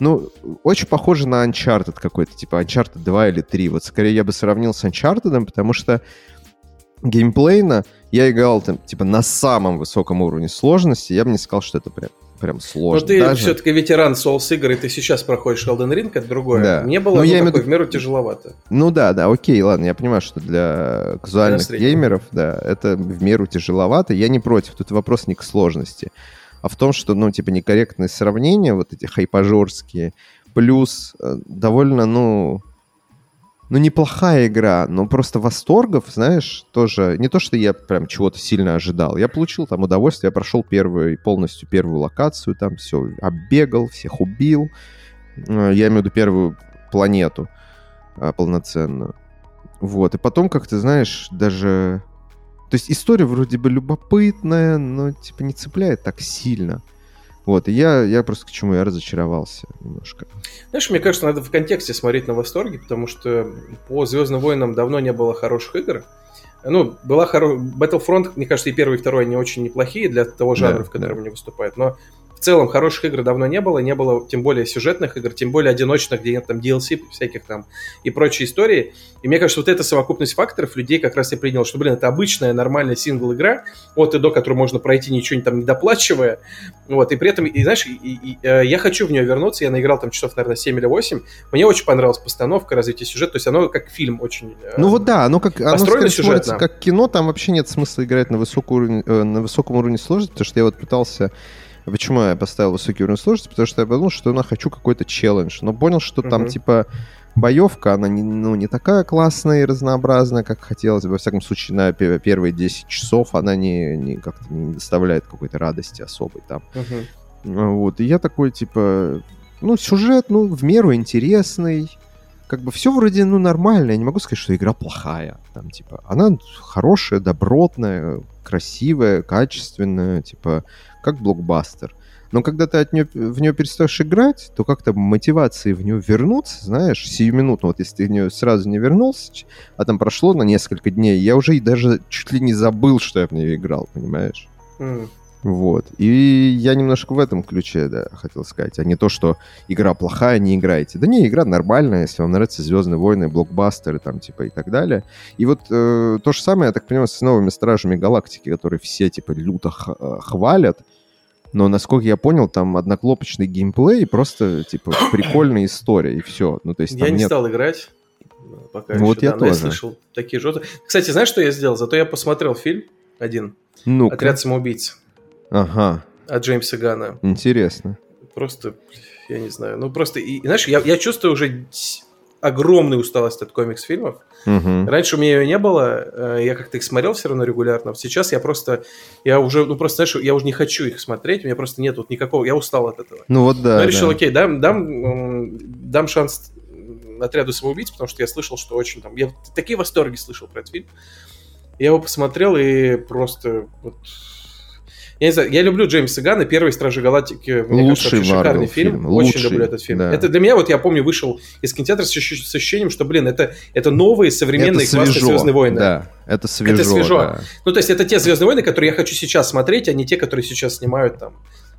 Ну, очень похоже на Uncharted какой-то, типа Uncharted 2 или 3. Вот скорее я бы сравнил с Uncharted, потому что геймплейно я играл там, типа, на самом высоком уровне сложности. Я бы не сказал, что это прям прям сложно. Но ты даже. все-таки ветеран Souls игр, и ты сейчас проходишь Elden Ring, это другое. Да. Мне было ну, я такое, в меру тяжеловато. Ну да, да, окей, ладно, я понимаю, что для казуальных для геймеров, да, это в меру тяжеловато. Я не против, тут вопрос не к сложности, а в том, что, ну, типа, некорректные сравнения, вот эти хайпажорские, плюс э, довольно, ну, ну, неплохая игра, но просто восторгов, знаешь, тоже... Не то, что я прям чего-то сильно ожидал. Я получил там удовольствие, я прошел первую, полностью первую локацию, там все, оббегал, всех убил. Э, я имею в виду первую планету а, полноценную. Вот, и потом, как ты знаешь, даже... То есть история вроде бы любопытная, но, типа, не цепляет так сильно. Вот, и я, я просто к чему я разочаровался немножко. Знаешь, мне кажется, надо в контексте смотреть на восторге, потому что по Звездным войнам давно не было хороших игр. Ну, была хоро... Battlefront, мне кажется, и первый, и второй, они очень неплохие для того жанра, да, в котором да. они выступают. Но в целом хороших игр давно не было, не было тем более сюжетных игр, тем более одиночных, где нет там DLC всяких там и прочие истории. И мне кажется, вот эта совокупность факторов людей как раз и принял, что, блин, это обычная нормальная сингл-игра, от и до, которую можно пройти ничего там не доплачивая. Вот, и при этом, и знаешь, и, и, и, э, я хочу в нее вернуться, я наиграл там часов, наверное, 7 или 8. Мне очень понравилась постановка, развитие сюжета, то есть оно как фильм очень э, Ну вот да, оно как оно смотрится как кино, там вообще нет смысла играть на, высоком уровне, э, на высоком уровне сложности, потому что я вот пытался Почему я поставил высокий уровень сложности? Потому что я подумал, что я хочу какой-то челлендж. Но понял, что uh-huh. там, типа, боевка, она не, ну, не такая классная и разнообразная, как хотелось бы. Во всяком случае, на первые 10 часов она не, не как-то не доставляет какой-то радости особой там. Uh-huh. Вот. И я такой, типа, ну, сюжет, ну, в меру интересный. Как бы все вроде, ну, нормально. Я не могу сказать, что игра плохая. Там, типа, она хорошая, добротная, красивая, качественная, типа, как блокбастер. Но когда ты от нее, в нее перестаешь играть, то как-то мотивации в нее вернуться, знаешь, сиюминутно, вот если ты в нее сразу не вернулся, а там прошло на несколько дней, я уже и даже чуть ли не забыл, что я в нее играл, понимаешь? Mm. Вот. И я немножко в этом ключе, да, хотел сказать, а не то, что игра плохая, не играйте. Да не, игра нормальная, если вам нравятся Звездные войны, блокбастеры там, типа, и так далее. И вот э, то же самое, я так понимаю, с новыми Стражами Галактики, которые все, типа, люто э, хвалят. Но, насколько я понял, там одноклопочный геймплей, просто, типа, прикольная история, и все. Ну, то есть, я не нет... стал играть. Пока ну, вот я да, тоже. я слышал такие жесткие. Кстати, знаешь, что я сделал? Зато я посмотрел фильм один. ну «Отряд самоубийц». Ага. От Джеймса Гана. Интересно. Просто, я не знаю, ну просто, и, знаешь, я, я чувствую уже огромную усталость от комикс-фильмов. Угу. Раньше у меня ее не было, э, я как-то их смотрел все равно регулярно. Сейчас я просто, я уже, ну просто, знаешь, я уже не хочу их смотреть, у меня просто нет вот никакого, я устал от этого. Ну вот да. Но я решил, да. окей, дам, дам, дам шанс отряду самоубийц, потому что я слышал, что очень там, я такие восторги слышал про этот фильм. Я его посмотрел и просто вот я не знаю, я люблю Джеймса Гана, первый Стражи Галактики, мне Лучший кажется, шикарный фильм. фильм. Очень Лучший, люблю этот фильм. Да. Это для меня, вот я помню, вышел из кинотеатра с, с ощущением, что, блин, это, это новые современные это классные Звездные войны. Да, это свежо. Это свежо. Да. Ну, то есть это те Звездные войны, которые я хочу сейчас смотреть, а не те, которые сейчас снимают там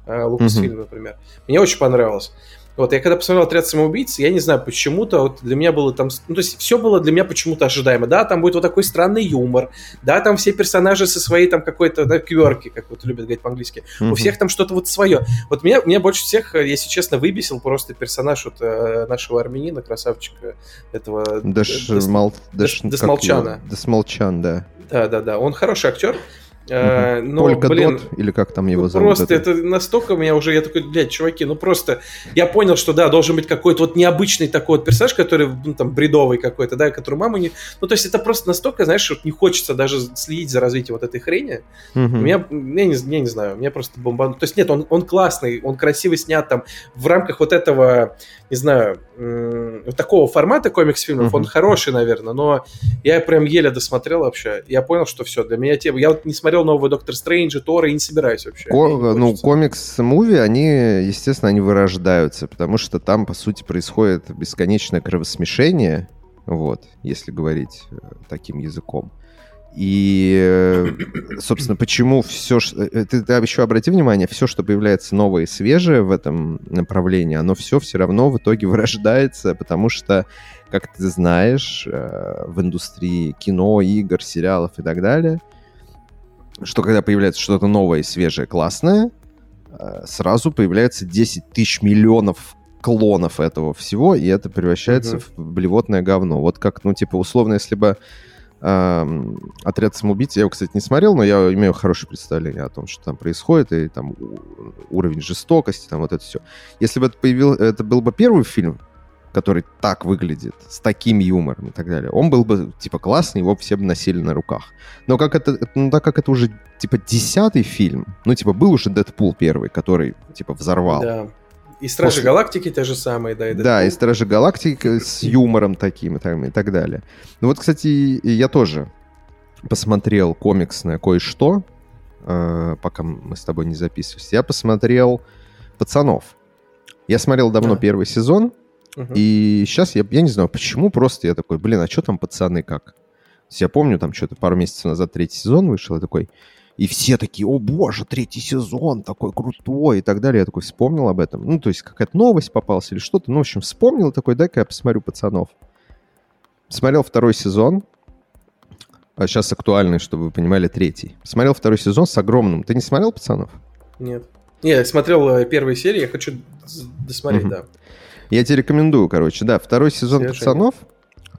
Лукас угу. фильм, например. Мне очень понравилось. Вот, я когда посмотрел «Отряд самоубийц», я не знаю, почему-то вот для меня было там... Ну, то есть все было для меня почему-то ожидаемо. Да, там будет вот такой странный юмор. Да, там все персонажи со своей там какой-то, да, кверки, как вот любят говорить по-английски. Mm-hmm. У всех там что-то вот свое. Вот меня, меня больше всех, если честно, выбесил просто персонаж вот э, нашего армянина, красавчика этого... Дес... Мал... Даш... Десмолчана. Десмолчан, да. Да-да-да, он хороший актер. Uh, но, Только блин, Дот, или как там его ну, зовут? Просто это? это настолько меня уже, я такой, блядь, чуваки, ну просто, я понял, что да, должен быть какой-то вот необычный такой вот персонаж, который, ну там, бредовый какой-то, да, который маму не... Ну то есть это просто настолько, знаешь, вот не хочется даже следить за развитием вот этой хрени. Uh-huh. Меня, я не, я не знаю, меня просто бомбану. То есть нет, он, он классный, он красиво снят там в рамках вот этого, не знаю, вот такого формата комикс-фильмов, uh-huh. он хороший, наверное, но я прям еле досмотрел вообще. Я понял, что все, для меня тема... Я вот не смотрел нового Доктор Стрэнджа, Тора и не собираюсь вообще. Ко- ну, комикс-муви, они, естественно, они вырождаются, потому что там, по сути, происходит бесконечное кровосмешение, вот, если говорить э, таким языком. И, собственно, почему все... Ты, ты еще обрати внимание, все, что появляется новое и свежее в этом направлении, оно все все равно в итоге вырождается, потому что, как ты знаешь, в индустрии кино, игр, сериалов и так далее, что когда появляется что-то новое, свежее, классное, сразу появляется 10 тысяч миллионов клонов этого всего, и это превращается угу. в блевотное говно. Вот как, ну, типа, условно, если бы э, «Отряд самоубийц», я его, кстати, не смотрел, но я имею хорошее представление о том, что там происходит, и там уровень жестокости, там вот это все. Если бы это, появил, это был бы первый фильм, который так выглядит, с таким юмором и так далее, он был бы, типа, классный, его все бы носили на руках. Но как это, ну, так как это уже, типа, десятый фильм, ну, типа, был уже Дэдпул первый, который, типа, взорвал. Да. И Стражи После... Галактики те же самые, да, и Дэдпул. Да, и Стражи Галактики с юмором таким и, так, и так далее. Ну вот, кстати, я тоже посмотрел комиксное кое-что, э, пока мы с тобой не записывались. Я посмотрел «Пацанов». Я смотрел давно да. первый сезон, угу. и сейчас я, я не знаю, почему, просто я такой, блин, а что там пацаны как? Я помню, там что-то пару месяцев назад третий сезон вышел, и такой, и все такие, о боже, третий сезон такой крутой и так далее. Я такой вспомнил об этом. Ну, то есть какая-то новость попалась или что-то. Ну, в общем, вспомнил такой, дай-ка я посмотрю «Пацанов». Смотрел второй сезон. А сейчас актуальный, чтобы вы понимали, третий. Смотрел второй сезон с огромным. Ты не смотрел «Пацанов»? Нет. Не, я смотрел э, первые серии, я хочу досмотреть, угу. да. Я тебе рекомендую, короче, да, второй сезон Свежий. «Пацанов»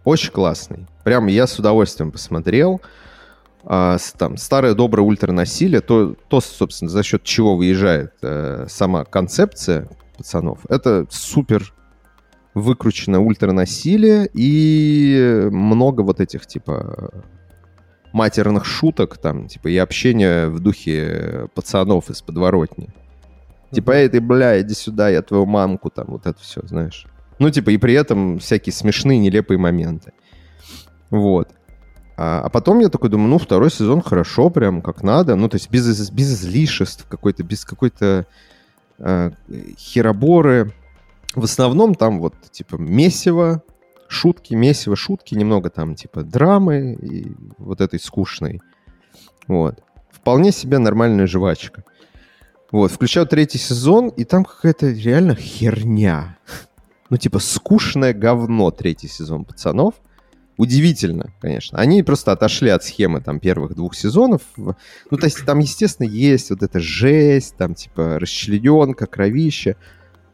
очень классный. Прям я с удовольствием посмотрел а, там, старое доброе ультранасилие, то, то, собственно, за счет чего выезжает э, сама концепция пацанов, это супер выкрученное ультранасилие и много вот этих, типа, матерных шуток, там, типа, и общения в духе пацанов из подворотни. Mm-hmm. Типа, эй, ты, бля, иди сюда, я твою мамку, там, вот это все, знаешь. Ну, типа, и при этом всякие смешные, нелепые моменты. Вот. А, а потом я такой думаю, ну, второй сезон хорошо, прям как надо. Ну, то есть без, без излишеств какой-то, без какой-то э, хероборы. В основном там вот, типа, месиво, шутки, месиво, шутки, немного там, типа, драмы и вот этой скучной. Вот. Вполне себе нормальная жвачка. Вот, включаю третий сезон, и там какая-то реально херня. Ну, типа, скучное говно третий сезон пацанов — Удивительно, конечно. Они просто отошли от схемы там первых двух сезонов. Ну, то есть там, естественно, есть вот эта жесть, там типа расчлененка, кровище.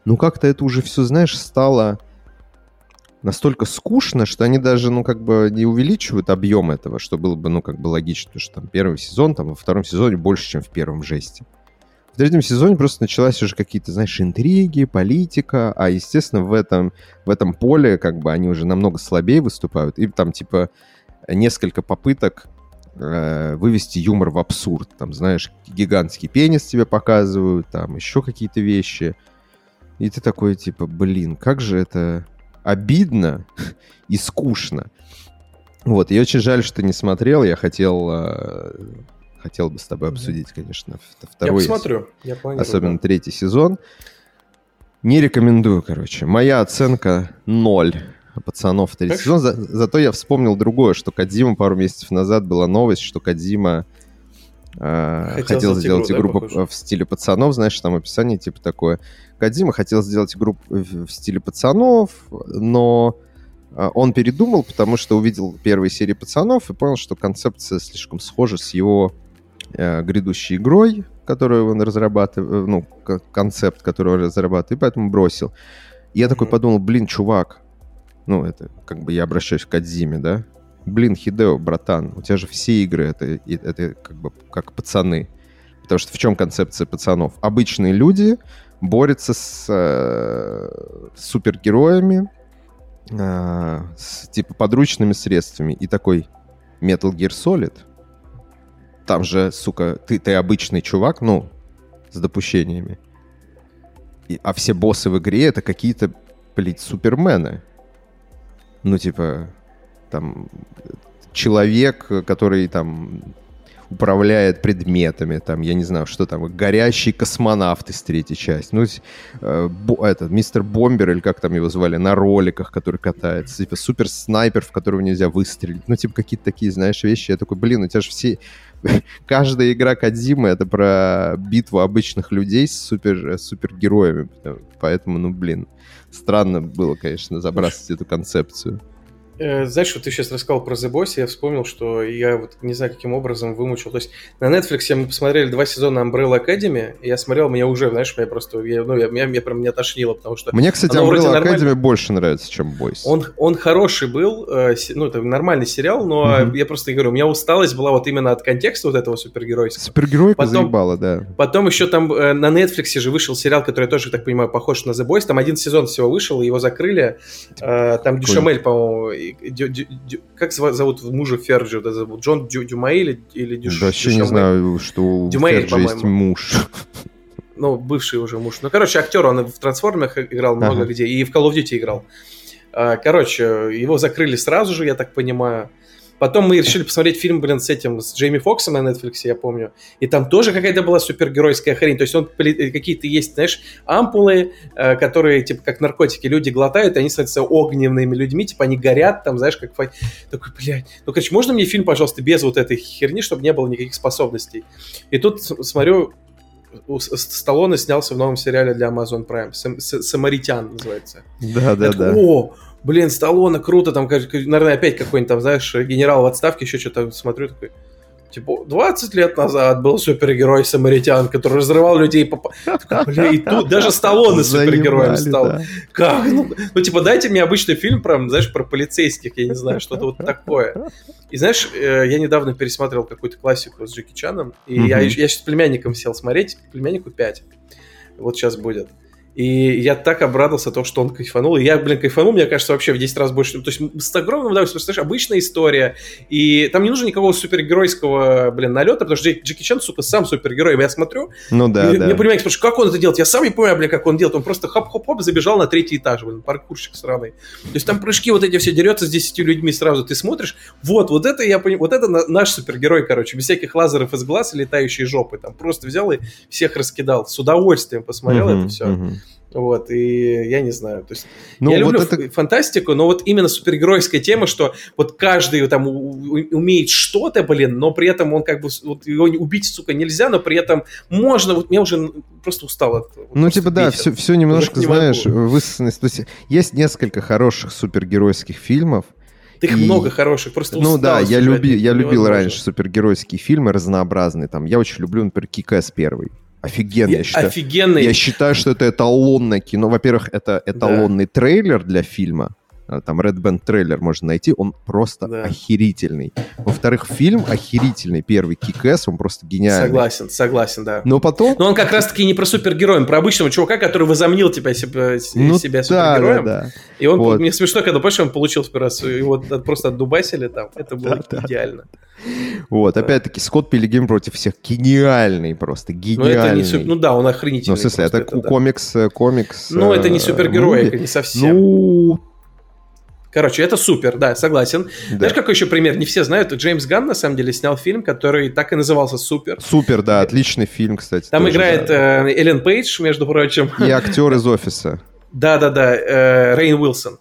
Ну, как-то это уже все, знаешь, стало настолько скучно, что они даже, ну, как бы не увеличивают объем этого, что было бы, ну, как бы логично, потому что там первый сезон, там во втором сезоне больше, чем в первом жесте. В третьем сезоне просто началась уже какие-то, знаешь, интриги, политика, а, естественно, в этом, в этом поле как бы они уже намного слабее выступают, и там, типа, несколько попыток э, вывести юмор в абсурд. Там, знаешь, гигантский пенис тебе показывают, там еще какие-то вещи. И ты такой, типа, блин, как же это обидно и скучно. Вот, и очень жаль, что не смотрел. Я хотел э, хотел бы с тобой обсудить, конечно, второй. Я посмотрю, я планирую. Особенно третий сезон. Не рекомендую, короче. Моя оценка ноль пацанов третий как сезон. За, зато я вспомнил другое, что Кадима пару месяцев назад была новость, что Кадима э, хотел, хотел сделать игру, игру да, в стиле пацанов, знаешь, там описание типа такое. Кадима хотел сделать игру в стиле пацанов, но э, он передумал, потому что увидел первые серии пацанов и понял, что концепция слишком схожа с его грядущей игрой, которую он разрабатывает, э, ну, концепт, который он разрабатывает, и поэтому бросил. И я такой подумал, блин, чувак, ну, это как бы я обращаюсь к Кадзиме, да? Блин, Хидео, братан, у тебя же все игры это, это как бы как пацаны. Потому что в чем концепция пацанов? Обычные люди борются с э, супергероями, э, с типа подручными средствами. И такой Metal Gear Solid — там же, сука, ты, ты обычный чувак, ну, с допущениями. И, а все боссы в игре это какие-то, блядь, супермены. Ну, типа, там, человек, который там управляет предметами, там, я не знаю, что там, горящий космонавт из третьей части, ну, э, бо, этот, мистер Бомбер, или как там его звали, на роликах, который катается, типа, супер снайпер, в которого нельзя выстрелить, ну, типа, какие-то такие, знаешь, вещи, я такой, блин, у тебя же все, каждая игра Кадзимы это про битву обычных людей с супер, супергероями, поэтому, ну, блин, странно было, конечно, забрасывать эту концепцию. Э, знаешь, что ты сейчас рассказал про The Boys, я вспомнил, что я вот не знаю, каким образом вымучил. То есть на Netflix мы посмотрели два сезона Umbrella Academy, и я смотрел, мне уже, знаешь, меня просто, я, ну, я, меня, меня прям не тошнило, потому что... Мне, кстати, Umbrella Academy нормаль... больше нравится, чем Boys. Он, он хороший был, э, ну, это нормальный сериал, но mm-hmm. я просто говорю, у меня усталость была вот именно от контекста вот этого супергеройского. Супергеройка потом, заебала, да. Потом еще там э, на Netflix же вышел сериал, который тоже, так понимаю, похож на The Boys, там один сезон всего вышел, его закрыли, э, там Дюшамель, по-моему, как зовут мужа Ферджи? Да, зовут Джон Дю, Дюмай или, или Дюш, вообще не знаю, что у Дюмаэль, Ферджи есть муж. Ну, бывший уже муж. Ну, короче, актер, он в «Трансформерах» играл много ага. где, и в «Call of Duty» играл. А, короче, его закрыли сразу же, я так понимаю. Потом мы решили посмотреть фильм, блин, с этим, с Джейми Фоксом на Netflix, я помню. И там тоже какая-то была супергеройская хрень. То есть он какие-то есть, знаешь, ампулы, э, которые, типа, как наркотики люди глотают, и они становятся огненными людьми, типа, они горят там, знаешь, как... Такой, блядь, ну, короче, можно мне фильм, пожалуйста, без вот этой херни, чтобы не было никаких способностей? И тут смотрю, Сталлоне снялся в новом сериале для Amazon Prime. Самаритян называется. Да, да, да. О, блин, Сталлоне, круто, там, наверное, опять какой-нибудь там, знаешь, генерал в отставке, еще что-то смотрю, такой, Типа, 20 лет назад был супергерой Самаритян, который разрывал людей по... Бля, и тут даже Сталлоне супергероем стал. Да. Как? Ну, ну, типа, дайте мне обычный фильм, прям, знаешь, про полицейских, я не знаю, что-то вот такое. И знаешь, э, я недавно пересматривал какую-то классику с Джеки Чаном, и я, я сейчас с племянником сел смотреть, племяннику 5. Вот сейчас будет. И я так обрадовался то, что он кайфанул. И я, блин, кайфанул, мне кажется, вообще в 10 раз больше. То есть с огромным удовольствием, представляешь, обычная история. И там не нужно никакого супергеройского, блин, налета, потому что Джеки Чан, сука, сам супергерой. Я смотрю, ну да, и, да. понимаете, потому что как он это делает? Я сам не понимаю, блин, как он делает. Он просто хоп-хоп-хоп забежал на третий этаж, блин, паркурщик сраный. То есть там прыжки вот эти все дерется с 10 людьми сразу. Ты смотришь, вот, вот это я понимаю, вот это наш супергерой, короче, без всяких лазеров из глаз и летающей жопы. Там просто взял и всех раскидал. С удовольствием посмотрел uh-huh, это все. Uh-huh. Вот, и я не знаю, то есть ну, я вот люблю это... фантастику, но вот именно супергеройская тема, что вот каждый там умеет что-то, блин, но при этом он как бы, вот его убить, сука, нельзя, но при этом можно, вот мне уже просто устал от вот Ну, типа, да, все, все немножко, знаешь, высосанность. То есть есть несколько хороших супергеройских фильмов, их и... много хороших, просто Ну да, я, люби, я любил раньше супергеройские фильмы разнообразные. Там, я очень люблю, например, Кикэс первый. Офигенный, я считаю. Офигенный. Я считаю, что это эталонное кино. Во-первых, это эталонный да. трейлер для фильма. А, там Red Band трейлер можно найти, он просто да. охерительный. Во-вторых, фильм охерительный, первый Кикэс, он просто гениальный. Согласен, согласен, да. Но потом... Но он как раз-таки не про супергероя, про обычного чувака, который возомнил тебя, себя, ну, себя супергероем. Да, да. И он, вот. мне смешно, когда, помнишь, он получил в раз, его просто отдубасили там, это было да, идеально. Вот, да. опять-таки, Скотт Пилигрим против всех гениальный просто, гениальный. Ну, это не суп... ну да, он охренительный. Ну, в смысле, это, это комикс, да. комикс... Ну, это не э, супергерой, не совсем. Ну, Короче, это супер, да, согласен. Да. Знаешь, какой еще пример? Не все знают. Джеймс Ганн, на самом деле, снял фильм, который так и назывался «Супер». «Супер», да, отличный фильм, кстати. Там тоже, играет да. э, Эллен Пейдж, между прочим. И актер из «Офиса». Да-да-да, э, Рейн Уилсон.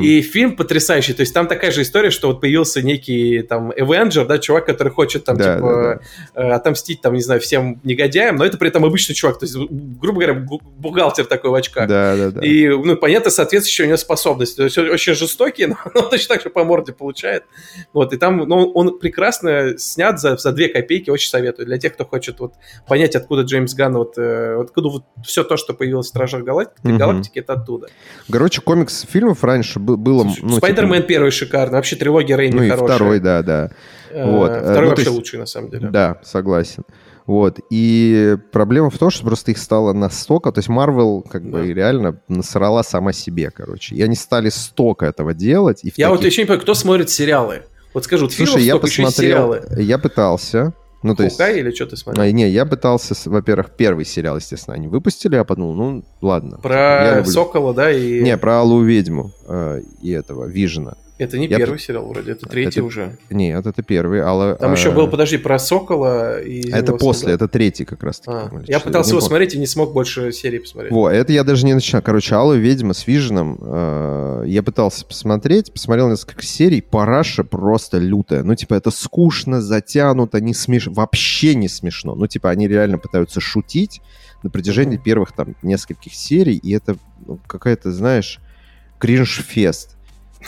И фильм потрясающий. То есть там такая же история, что вот появился некий там Эвенджер, да, чувак, который хочет там, да, типа, да, да. Э, отомстить там, не знаю, всем негодяям, но это при этом обычный чувак. То есть, грубо говоря, бухгалтер такой в очках. Да, да, да. И, ну, понятно, соответствующие у него способности. То есть он очень жестокий, но он точно так же по морде получает. Вот, и там, ну, он прекрасно снят за, за две копейки, очень советую. Для тех, кто хочет вот понять, откуда Джеймс Ганн, вот, э, откуда вот все то, что появилось в Стражах Галактики, угу. Галактики, это оттуда. Короче, комикс фильмов раньше было... Ну, Спайдермен типа... первый шикарный, вообще трилогия Рэйми Ну и хорошая. второй, да, да. Э, вот. Э, второй ну, вообще есть... лучший, на самом деле. Да, согласен. Вот. И проблема в том, что просто их стало настолько... То есть Marvel как да. бы реально насрала сама себе, короче. И они стали столько этого делать. И Я таких... вот еще не понимаю, кто смотрит сериалы? Вот скажу, вот Слушай, я посмотрел, я пытался, ну, то есть... или что ты смотрел? А, не, я пытался, во-первых, первый сериал, естественно, они выпустили, я подумал, ну, ладно. Про Сокола, да? И... Не, про Аллу Ведьму э, и этого, Вижена. Это не Я первый сериал вроде, это третий Это- уже. Нет, это первый, але... Там а, еще был, подожди, про Сокола и... Это Зимнего после, Солдата. это третий как раз. А, я пытался его помню. смотреть и не смог больше серии посмотреть. Во, это я даже не начинал. Короче, Алла Ведьма с Виженом. э, я пытался посмотреть, посмотрел несколько серий. Параша просто лютая. Ну, типа, это скучно, затянуто, не смешно. Вообще не смешно. Ну, типа, они реально пытаются шутить на протяжении Мгм. первых там нескольких серий. И это ну, какая-то, знаешь, кринж-фест.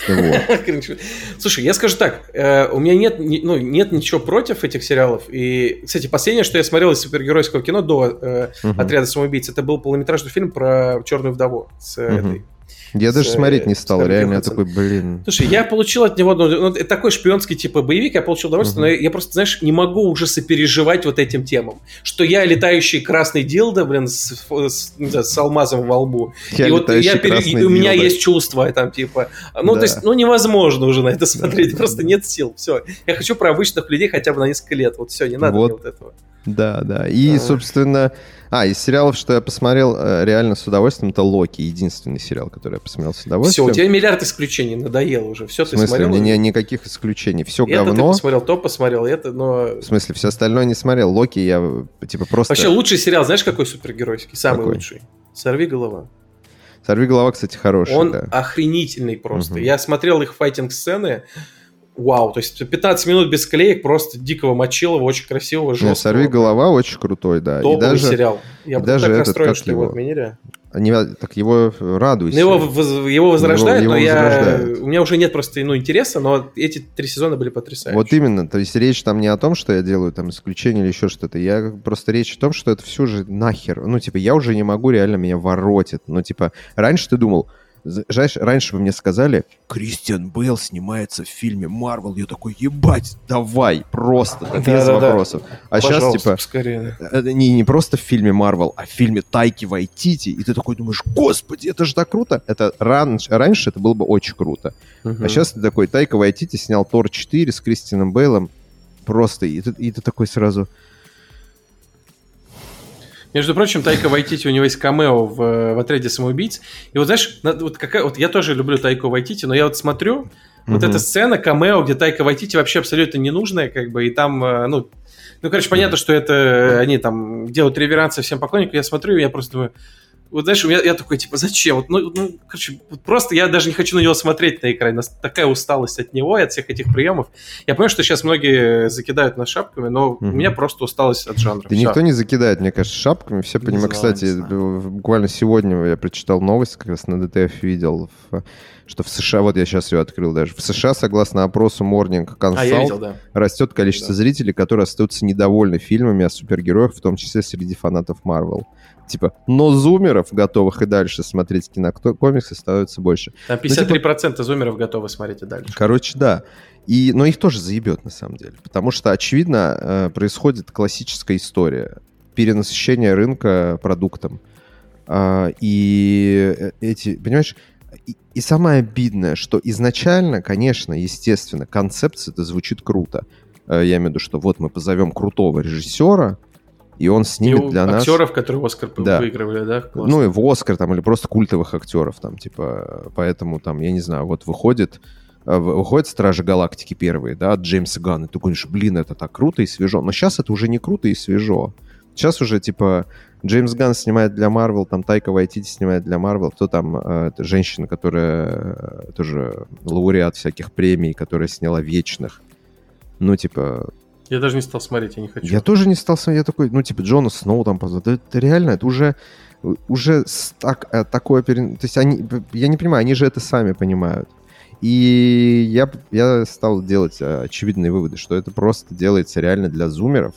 Вот. Слушай, я скажу так, э, у меня нет, ни- ну, нет ничего против этих сериалов. И, кстати, последнее, что я смотрел из супергеройского кино до э. «Отряда самоубийц», это был полнометражный фильм про черную вдову с э, этой. Я даже С, смотреть не э, стал. Реально, я такой, блин. Слушай, я получил от него, ну, ну, такой шпионский типа боевик, я получил удовольствие, Мгм. но я, я просто, знаешь, не могу уже сопереживать вот этим темам. Что я летающий красный дилдо, блин, с, с, с алмазом во лбу. Я и вот я пере- и у меня есть чувства там, типа. Ну, Да. то есть, ну, невозможно уже на это смотреть, просто нет сил. Все. Я хочу про обычных людей хотя бы на несколько лет. Вот все, не надо Вот. мне вот этого. Да, да. И, собственно... А, из сериалов, что я посмотрел э, реально с удовольствием, это «Локи». Единственный сериал, который я посмотрел с Все, удовольствием. у тебя миллиард исключений, надоело уже. Все, В ты смысле, смотрел? у меня не- никаких исключений. Все это ты говно. посмотрел, то посмотрел, это, но... В смысле, все остальное не смотрел. Локи я типа просто... Вообще лучший сериал, знаешь, какой супергеройский? Самый Какой? лучший. Сорви голова. Сорви голова, кстати, хороший, Он да. охренительный просто. Мгм. Я смотрел их файтинг-сцены. Вау, то есть 15 минут без клеек, просто дикого мочилова, очень красивого, Не, жесткого. Сорви голова очень крутой, да. И Топовый даже... сериал. Я и даже так этот, расстроен, как что его его? отменили. Не, так его э, радуйся. Ну, его, его возрождают, Его- но его я... возрождают. у меня уже нет просто ну, интереса, но эти три сезона были потрясающие. Вот именно, то есть речь там не о том, что я делаю там исключение или еще что-то. Я просто речь о том, что это все же нахер. Ну, типа, я уже не могу, реально меня воротит. Ну, типа, раньше ты думал, знаешь, раньше вы мне сказали, Кристиан Бейл снимается в фильме Марвел. Я такой, ебать, давай, просто, да, без Да-да-да. вопросов. А сейчас, Пожалуйста, типа, поскорее. это не, не просто в фильме Марвел, а в фильме Тайки Вайтити, и ты такой думаешь, господи, это же так круто. Это раньше, раньше это было бы очень круто. Мгм. А сейчас ты такой, Тайка Вайтити снял Тор 4 с Кристианом Бейлом, просто, и ты, и ты такой сразу, Между прочим, Тайка Вайтити, у него есть камео в, в отряде самоубийц. И вот знаешь, на- вот какая, вот я тоже люблю Тайку Вайтити, но я вот смотрю, вот Мгм. эта сцена камео, где Тайка Вайтити вообще абсолютно ненужная, как бы, и там, э, ну, ну, короче, понятно, что это э, они там делают реверансы всем поклонникам. Я смотрю, и я просто думаю, вот знаешь, у меня, я такой, типа, зачем? Вот, ну, ну, короче, вот просто я даже не хочу на него смотреть на экране. Нас такая усталость от него и от всех этих приемов. Я понимаю, что сейчас многие закидают нас шапками, но у Мгм. меня просто усталость от жанра. Да Всё. никто не закидает, мне кажется, шапками. Все понимают. Кстати, знаю. буквально сегодня я прочитал новость, как раз на ДТФ видел, в- что в США, вот я сейчас ее открыл даже, в США, согласно опросу Morning Consult, А, видел, да. растет количество Да. зрителей, которые остаются недовольны фильмами о супергероях, в том числе среди фанатов Марвел. Типа, но зумеров, готовых и дальше смотреть кинокомиксы, становится больше. Там Ну, типа 53% зумеров готовы смотреть и дальше. Короче, да. И, но их тоже заебет, на самом деле. Потому что, очевидно, э, происходит классическая история. Перенасыщение рынка продуктом. А, И э, эти, понимаешь, и, и самое обидное, что изначально, конечно, естественно, концепция это звучит круто. Э, Я имею в виду, что вот мы позовем крутого режиссера, и он И снимет у для нас... актеров, которые Оскар Да. выигрывали, да? Классно. Ну и в Оскар там или просто культовых актеров там типа поэтому там я не знаю вот выходит э, в- выходят Стражи Галактики первые да от Джеймса Ганна и ты говоришь блин это так круто и свежо но сейчас это уже не круто и свежо сейчас уже типа Джеймс Ганн снимает для Марвел там Тайка Вайтити снимает для Марвел кто там э, женщина которая э, тоже лауреат всяких премий которая сняла Вечных ну типа Я даже не стал смотреть, я не хочу. я тоже не стал смотреть, я такой, ну, типа, Джона Сноу там позвал. Это реально, это уже, уже так, э, такое... То есть они, я не понимаю, они же это сами понимают. И я, я стал делать э, очевидные выводы, что это просто делается реально для зумеров,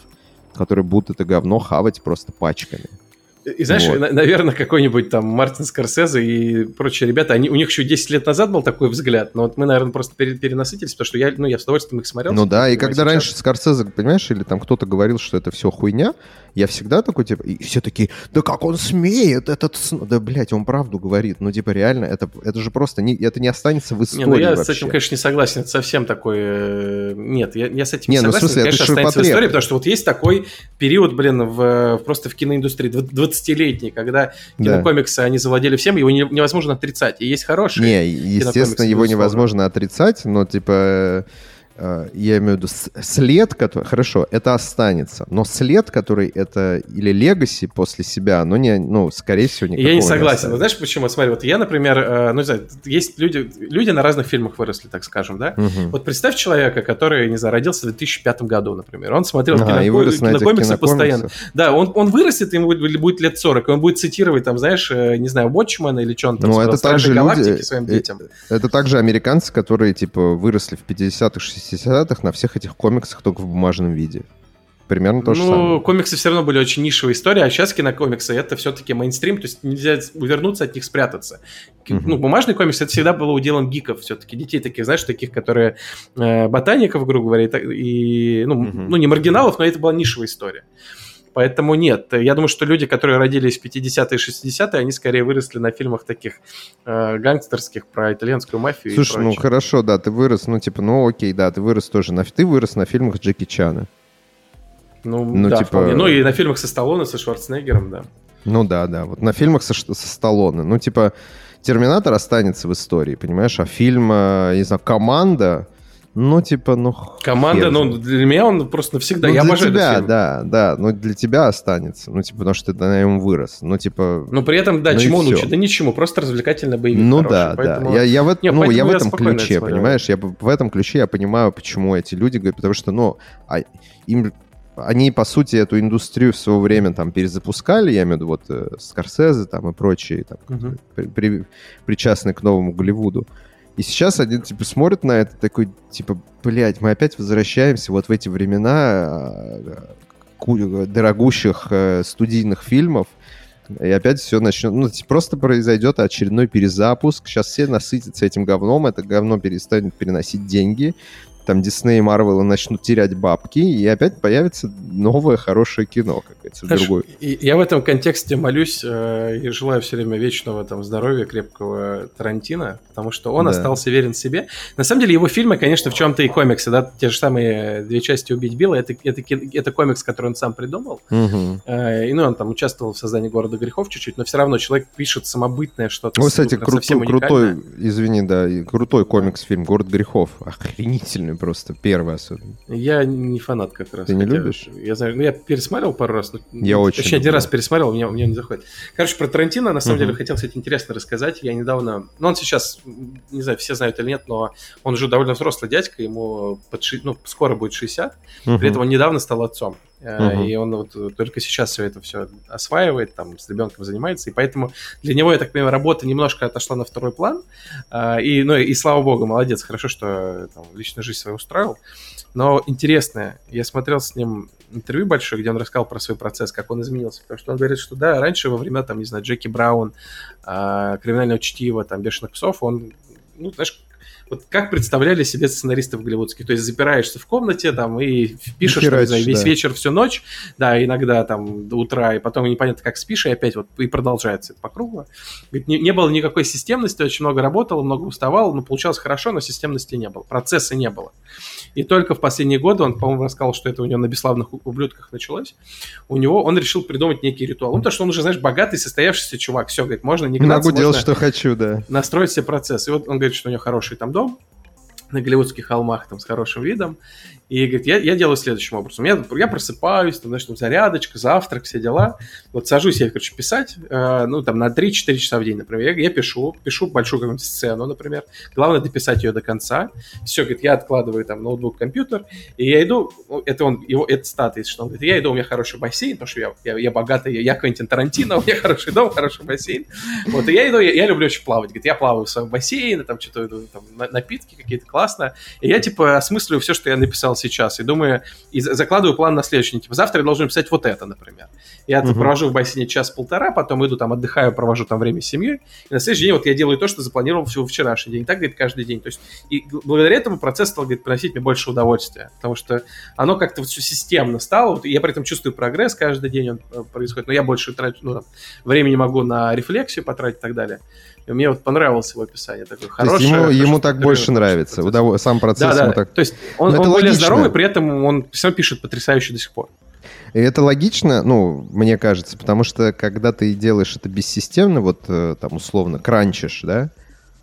которые будут это говно хавать просто пачками. И знаешь, Вот. на- наверное, какой-нибудь там Мартин Скорсезе и прочие ребята, они, у них еще 10 лет назад был такой взгляд, но вот мы, наверное, просто пере- перенасытились, потому что я, ну, я с удовольствием их смотрел. Ну да, и когда сейчас- раньше Скорсезе, понимаешь, или там кто-то говорил, что это все хуйня, я всегда такой, типа, и все такие, да как он смеет, этот... сн-» Да, блядь, он правду говорит, ну, типа, реально, это, это же просто, не, это не останется в Не, истории ну я вообще. с этим, конечно, не согласен. Это совсем такой... э, Нет, я, я с этим Не, не ну, согласен. смысле, это конечно, останется в ширпотреб. истории, потому что вот есть такой период, блин, в, просто в киноиндустрии. Дв- 20-летний, когда кинокомиксы, да. они завладели всем, его невозможно отрицать. И есть хорошие Не, естественно, его невозможно отрицать, но, типа, я имею в виду след, который... Хорошо, это останется, но след, который это или легаси после себя, ну, не, ну, скорее всего, никакого Я не согласен. Не знаешь, почему? Смотри, вот я, например, э, ну, не знаю, есть люди, люди на разных фильмах выросли, так скажем, да? Угу. Вот представь человека, который, не знаю, родился в 2005 году, например. Он смотрел ага, кино... кинокомиксы постоянно. Да, он, он вырастет, ему будет, будет лет 40, и он будет цитировать, там, знаешь, э, не знаю, Watchmen или что он там ну, сказал, это также люди... своим детям. Это также американцы, которые, типа, выросли в 50-х, 60 60-х на всех этих комиксах только в бумажном виде. Примерно то же ну, самое. Ну, комиксы все равно были очень нишевая история, а сейчас кинокомиксы это все-таки мейнстрим, то есть нельзя увернуться от них, спрятаться. Uh-huh. Ну, бумажный комикс это всегда было уделом гиков, все-таки детей таких, знаешь, таких, которые э, ботаников, грубо говоря, и, и ну, uh-huh. ну, не маргиналов, но это была нишевая история. Поэтому нет. Я думаю, что люди, которые родились в 50-е и 60-е, они скорее выросли на фильмах таких э, гангстерских про итальянскую мафию. Слушай, ну хорошо, да, ты вырос, ну типа, ну окей, да, ты вырос тоже на... Ты вырос на фильмах Джеки Чана. Ну, ну да, типа... Вполне. Ну и на фильмах со Сталлоне, со Шварценеггером, да. Ну да, да, вот на фильмах со, со Сталлоне. Ну типа, Терминатор останется в истории, понимаешь, а фильм, э, не знаю, Команда ну, типа, ну... Команда, ну, для меня он просто навсегда. Ну, я для тебя, да, да, но для тебя останется. Ну, типа, потому что ты на нем вырос. Ну, типа... Но при этом, да, ну чему он учит? Да ничему, просто развлекательно боевик Ну, хороший, да, поэтому... да. Я, я, в, Нет, ну, я в этом ключе, понимаешь? Я в этом ключе я понимаю, почему эти люди говорят, потому что, ну, а, им они, по сути, эту индустрию в свое время там перезапускали, я имею в виду вот э, Скорсезе там и прочие, там, угу. при, при, причастные к новому Голливуду. И сейчас один, типа, смотрит на это такой, типа, блядь, мы опять возвращаемся вот в эти времена э, дорогущих э, студийных фильмов, и опять все начнет... Ну, просто произойдет очередной перезапуск. Сейчас все насытятся этим говном, это говно перестанет переносить деньги там Дисней и Марвел начнут терять бабки, и опять появится новое хорошее кино, как говорится, другое. Я в этом контексте молюсь э, и желаю все время вечного там здоровья, крепкого Тарантино, потому что он да. остался верен себе. На самом деле его фильмы, конечно, в чем-то и комиксы, да, те же самые две части «Убить Билла», это, это, это комикс, который он сам придумал, угу. э, и ну, он там участвовал в создании «Города грехов» чуть-чуть, но все равно человек пишет самобытное что-то. Ну, кстати, крутой, крутой, извини, да, крутой комикс-фильм «Город грехов», охренительный просто, первый особенно. Я не фанат как раз. Ты не любишь? Я знаю, ну я пересмотрел пару раз. Но, я очень. Точнее, один раз пересмотрел, у меня, у меня не заходит. Короче, про Тарантино, на самом деле, хотел, кстати, интересно рассказать. Я недавно, ну он сейчас, не знаю, все знают или нет, но он уже довольно взрослый дядька, ему под, ну, скоро будет 60. Uh-huh. При этом он недавно стал отцом. Uh-huh. И он вот только сейчас все это все осваивает, там, с ребенком занимается, и поэтому для него, я так понимаю, работа немножко отошла на второй план, а, и, ну, и слава богу, молодец, хорошо, что там, личную жизнь свою устраивал, но интересное, я смотрел с ним интервью большое, где он рассказал про свой процесс, как он изменился, потому что он говорит, что да, раньше во времена, там, не знаю, Джеки Браун, а, криминального чтива, там, бешеных псов, он ну, знаешь, вот как представляли себе сценаристов голливудских? То есть запираешься в комнате там и пишешь и херачишь, там, весь да. вечер, всю ночь, да, иногда там до утра, и потом непонятно как спишь, и опять вот и продолжается это по кругу. Говорит, не, не было никакой системности, очень много работал, много уставал, но получалось хорошо, но системности не было, процесса не было. И только в последние годы, он, по-моему, рассказал, что это у него на бесславных ублюдках началось, у него он решил придумать некий ритуал. Ну, потому что он уже, знаешь, богатый, состоявшийся чувак. Все, говорит, можно не гнаться, Могу делать, что хочу, да. Настроить себе процесс. И вот он говорит, что у него хороший там дом, на Голливудских холмах там с хорошим видом, и говорит, я, я делаю следующим образом. Я, я просыпаюсь, там, знаешь, там зарядочка, завтрак, все дела. Вот сажусь я, короче, писать, э, ну, там, на 3-4 часа в день, например. Я, я пишу, пишу большую какую-нибудь сцену, например. Главное дописать ее до конца. Все, говорит, я откладываю там ноутбук, компьютер, и я иду, ну, это он, его, это статы, что он говорит, я иду, у меня хороший бассейн, потому что я, я, я богатый, я, я Квентин Тарантино, у меня хороший дом, хороший бассейн. Вот, и я иду, я, я люблю очень плавать. Говорит, я плаваю в своем бассейне, там, что-то, там, напитки какие-то, классно. И я, типа, осмысливаю все, что я написал сейчас, и думаю, и закладываю план на следующий. Типа, завтра я должен писать вот это, например. Я uh-huh. провожу в бассейне час-полтора, потом иду там, отдыхаю, провожу там время с семьей, и на следующий день вот я делаю то, что запланировал всего вчерашний день. Так, говорит, каждый день. То есть, и благодаря этому процесс стал, говорит, приносить мне больше удовольствия, потому что оно как-то вот все системно стало, вот, и я при этом чувствую прогресс, каждый день он э, происходит, но я больше трачу, ну, там, времени могу на рефлексию потратить и так далее. И мне вот понравилось его описание. Такое хорошее, ему, ему так больше нравится, процесс. сам процесс да, ему да. так... То есть он, он более здоровый, при этом он все пишет потрясающе до сих пор. И это логично, ну, мне кажется, потому что когда ты делаешь это бессистемно, вот э, там условно кранчишь, да,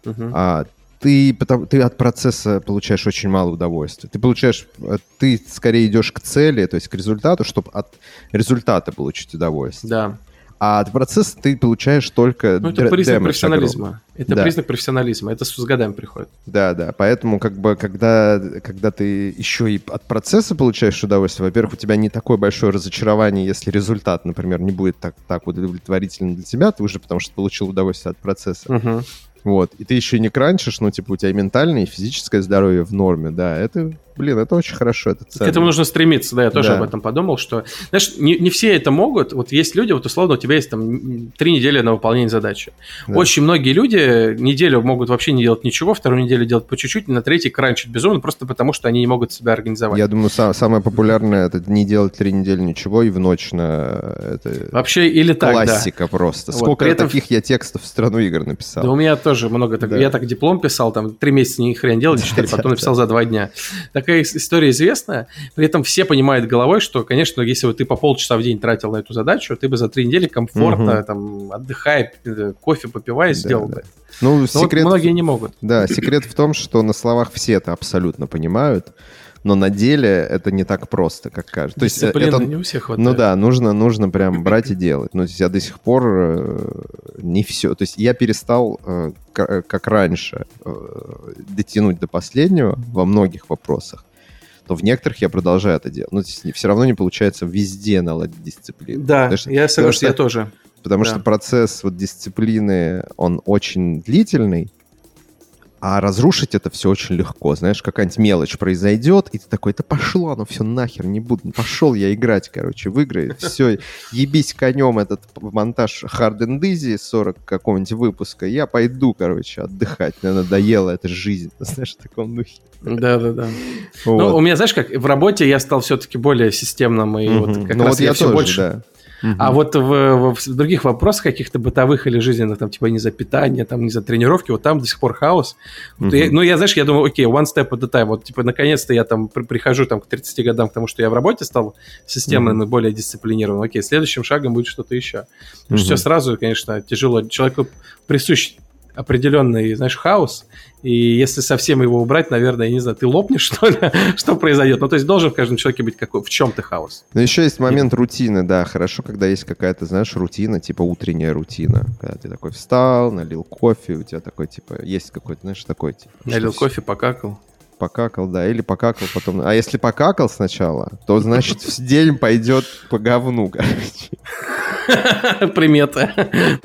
uh-huh. а ты, потому, ты от процесса получаешь очень мало удовольствия. Ты получаешь, э, ты скорее идешь к цели, то есть к результату, чтобы от результата получить удовольствие. Да. А от процесса ты получаешь только Ну, это признак профессионализма. Это да. признак профессионализма. Это с годами приходит. Да, да. Поэтому, как бы, когда, когда ты еще и от процесса получаешь удовольствие, во-первых, у тебя не такое большое разочарование, если результат, например, не будет так, так удовлетворительным для тебя, ты уже потому что получил удовольствие от процесса. Угу. Вот. И ты еще не кранчишь, ну, типа, у тебя и ментальное, и физическое здоровье в норме, да. Это, блин, это очень хорошо, это ценно. К этому нужно стремиться, да, я тоже да. об этом подумал, что, знаешь, не, не все это могут. Вот есть люди, вот условно, у тебя есть там три недели на выполнение задачи. Да. Очень многие люди неделю могут вообще не делать ничего, вторую неделю делать по чуть-чуть, на третий кранчить безумно, просто потому что они не могут себя организовать. Я думаю, сам, самое популярное это не делать три недели ничего и в ночь на это вообще или так, классика да. просто. Вот, Сколько этом... таких я текстов в страну игр написал. Да у меня тоже много так. Да. Я так диплом писал, там три месяца ни хрен делал, четыре, потом написал за два дня. Такая история известная. При этом все понимают головой, что, конечно, если бы ты по полчаса в день тратил на эту задачу, ты бы за три недели комфортно, угу. там, отдыхая, кофе попивая, сделал да. бы. Ну, Но секрет... Вот многие не могут. Да, секрет в том, что на словах все это абсолютно понимают но на деле это не так просто, как кажется. То есть э, это не у всех хватает. Ну да, нужно, нужно прям брать и делать. Но я до сих пор э, не все. То есть я перестал, э, как раньше, дотянуть до последнего во многих вопросах то в некоторых я продолжаю это делать. Но все равно не получается везде наладить дисциплину. Да, что, я согласен, я тоже. Потому да. что процесс вот дисциплины, он очень длительный, а разрушить это все очень легко. Знаешь, какая-нибудь мелочь произойдет, и ты такой, это пошло, ну все нахер, не буду. Пошел я играть, короче, в игры. Все, ебись конем этот монтаж Hard and Easy 40 какого-нибудь выпуска. Я пойду, короче, отдыхать. Мне надоела эта жизнь. Знаешь, в таком духе. Да-да-да. Вот. Ну, у меня, знаешь, как в работе я стал все-таки более системным, и угу. вот как ну, раз вот я, я все тоже, больше... Да Угу. А вот в, в, в других вопросах каких-то бытовых или жизненных, там, типа, не за питание, там, не за тренировки, вот там до сих пор хаос. Угу. Вот я, ну, я, знаешь, я думаю, окей, one step at a time. Вот, типа, наконец-то я там при, прихожу там к 30 годам к тому, что я в работе стал системным угу. и более дисциплинированным. Окей, следующим шагом будет что-то еще. Потому угу. что все сразу, конечно, тяжело. Человеку присущ определенный, знаешь, хаос, и если совсем его убрать, наверное, я не знаю, ты лопнешь, что ли, что произойдет? Ну, то есть должен в каждом человеке быть какой, в чем-то хаос. Ну, еще есть момент и... рутины, да, хорошо, когда есть какая-то, знаешь, рутина, типа утренняя рутина, когда ты такой встал, налил кофе, у тебя такой, типа, есть какой-то, знаешь, такой, типа... Налил кофе, покакал. Покакал, да, или покакал потом. А если покакал сначала, то, значит, день пойдет по говну, короче. Примета.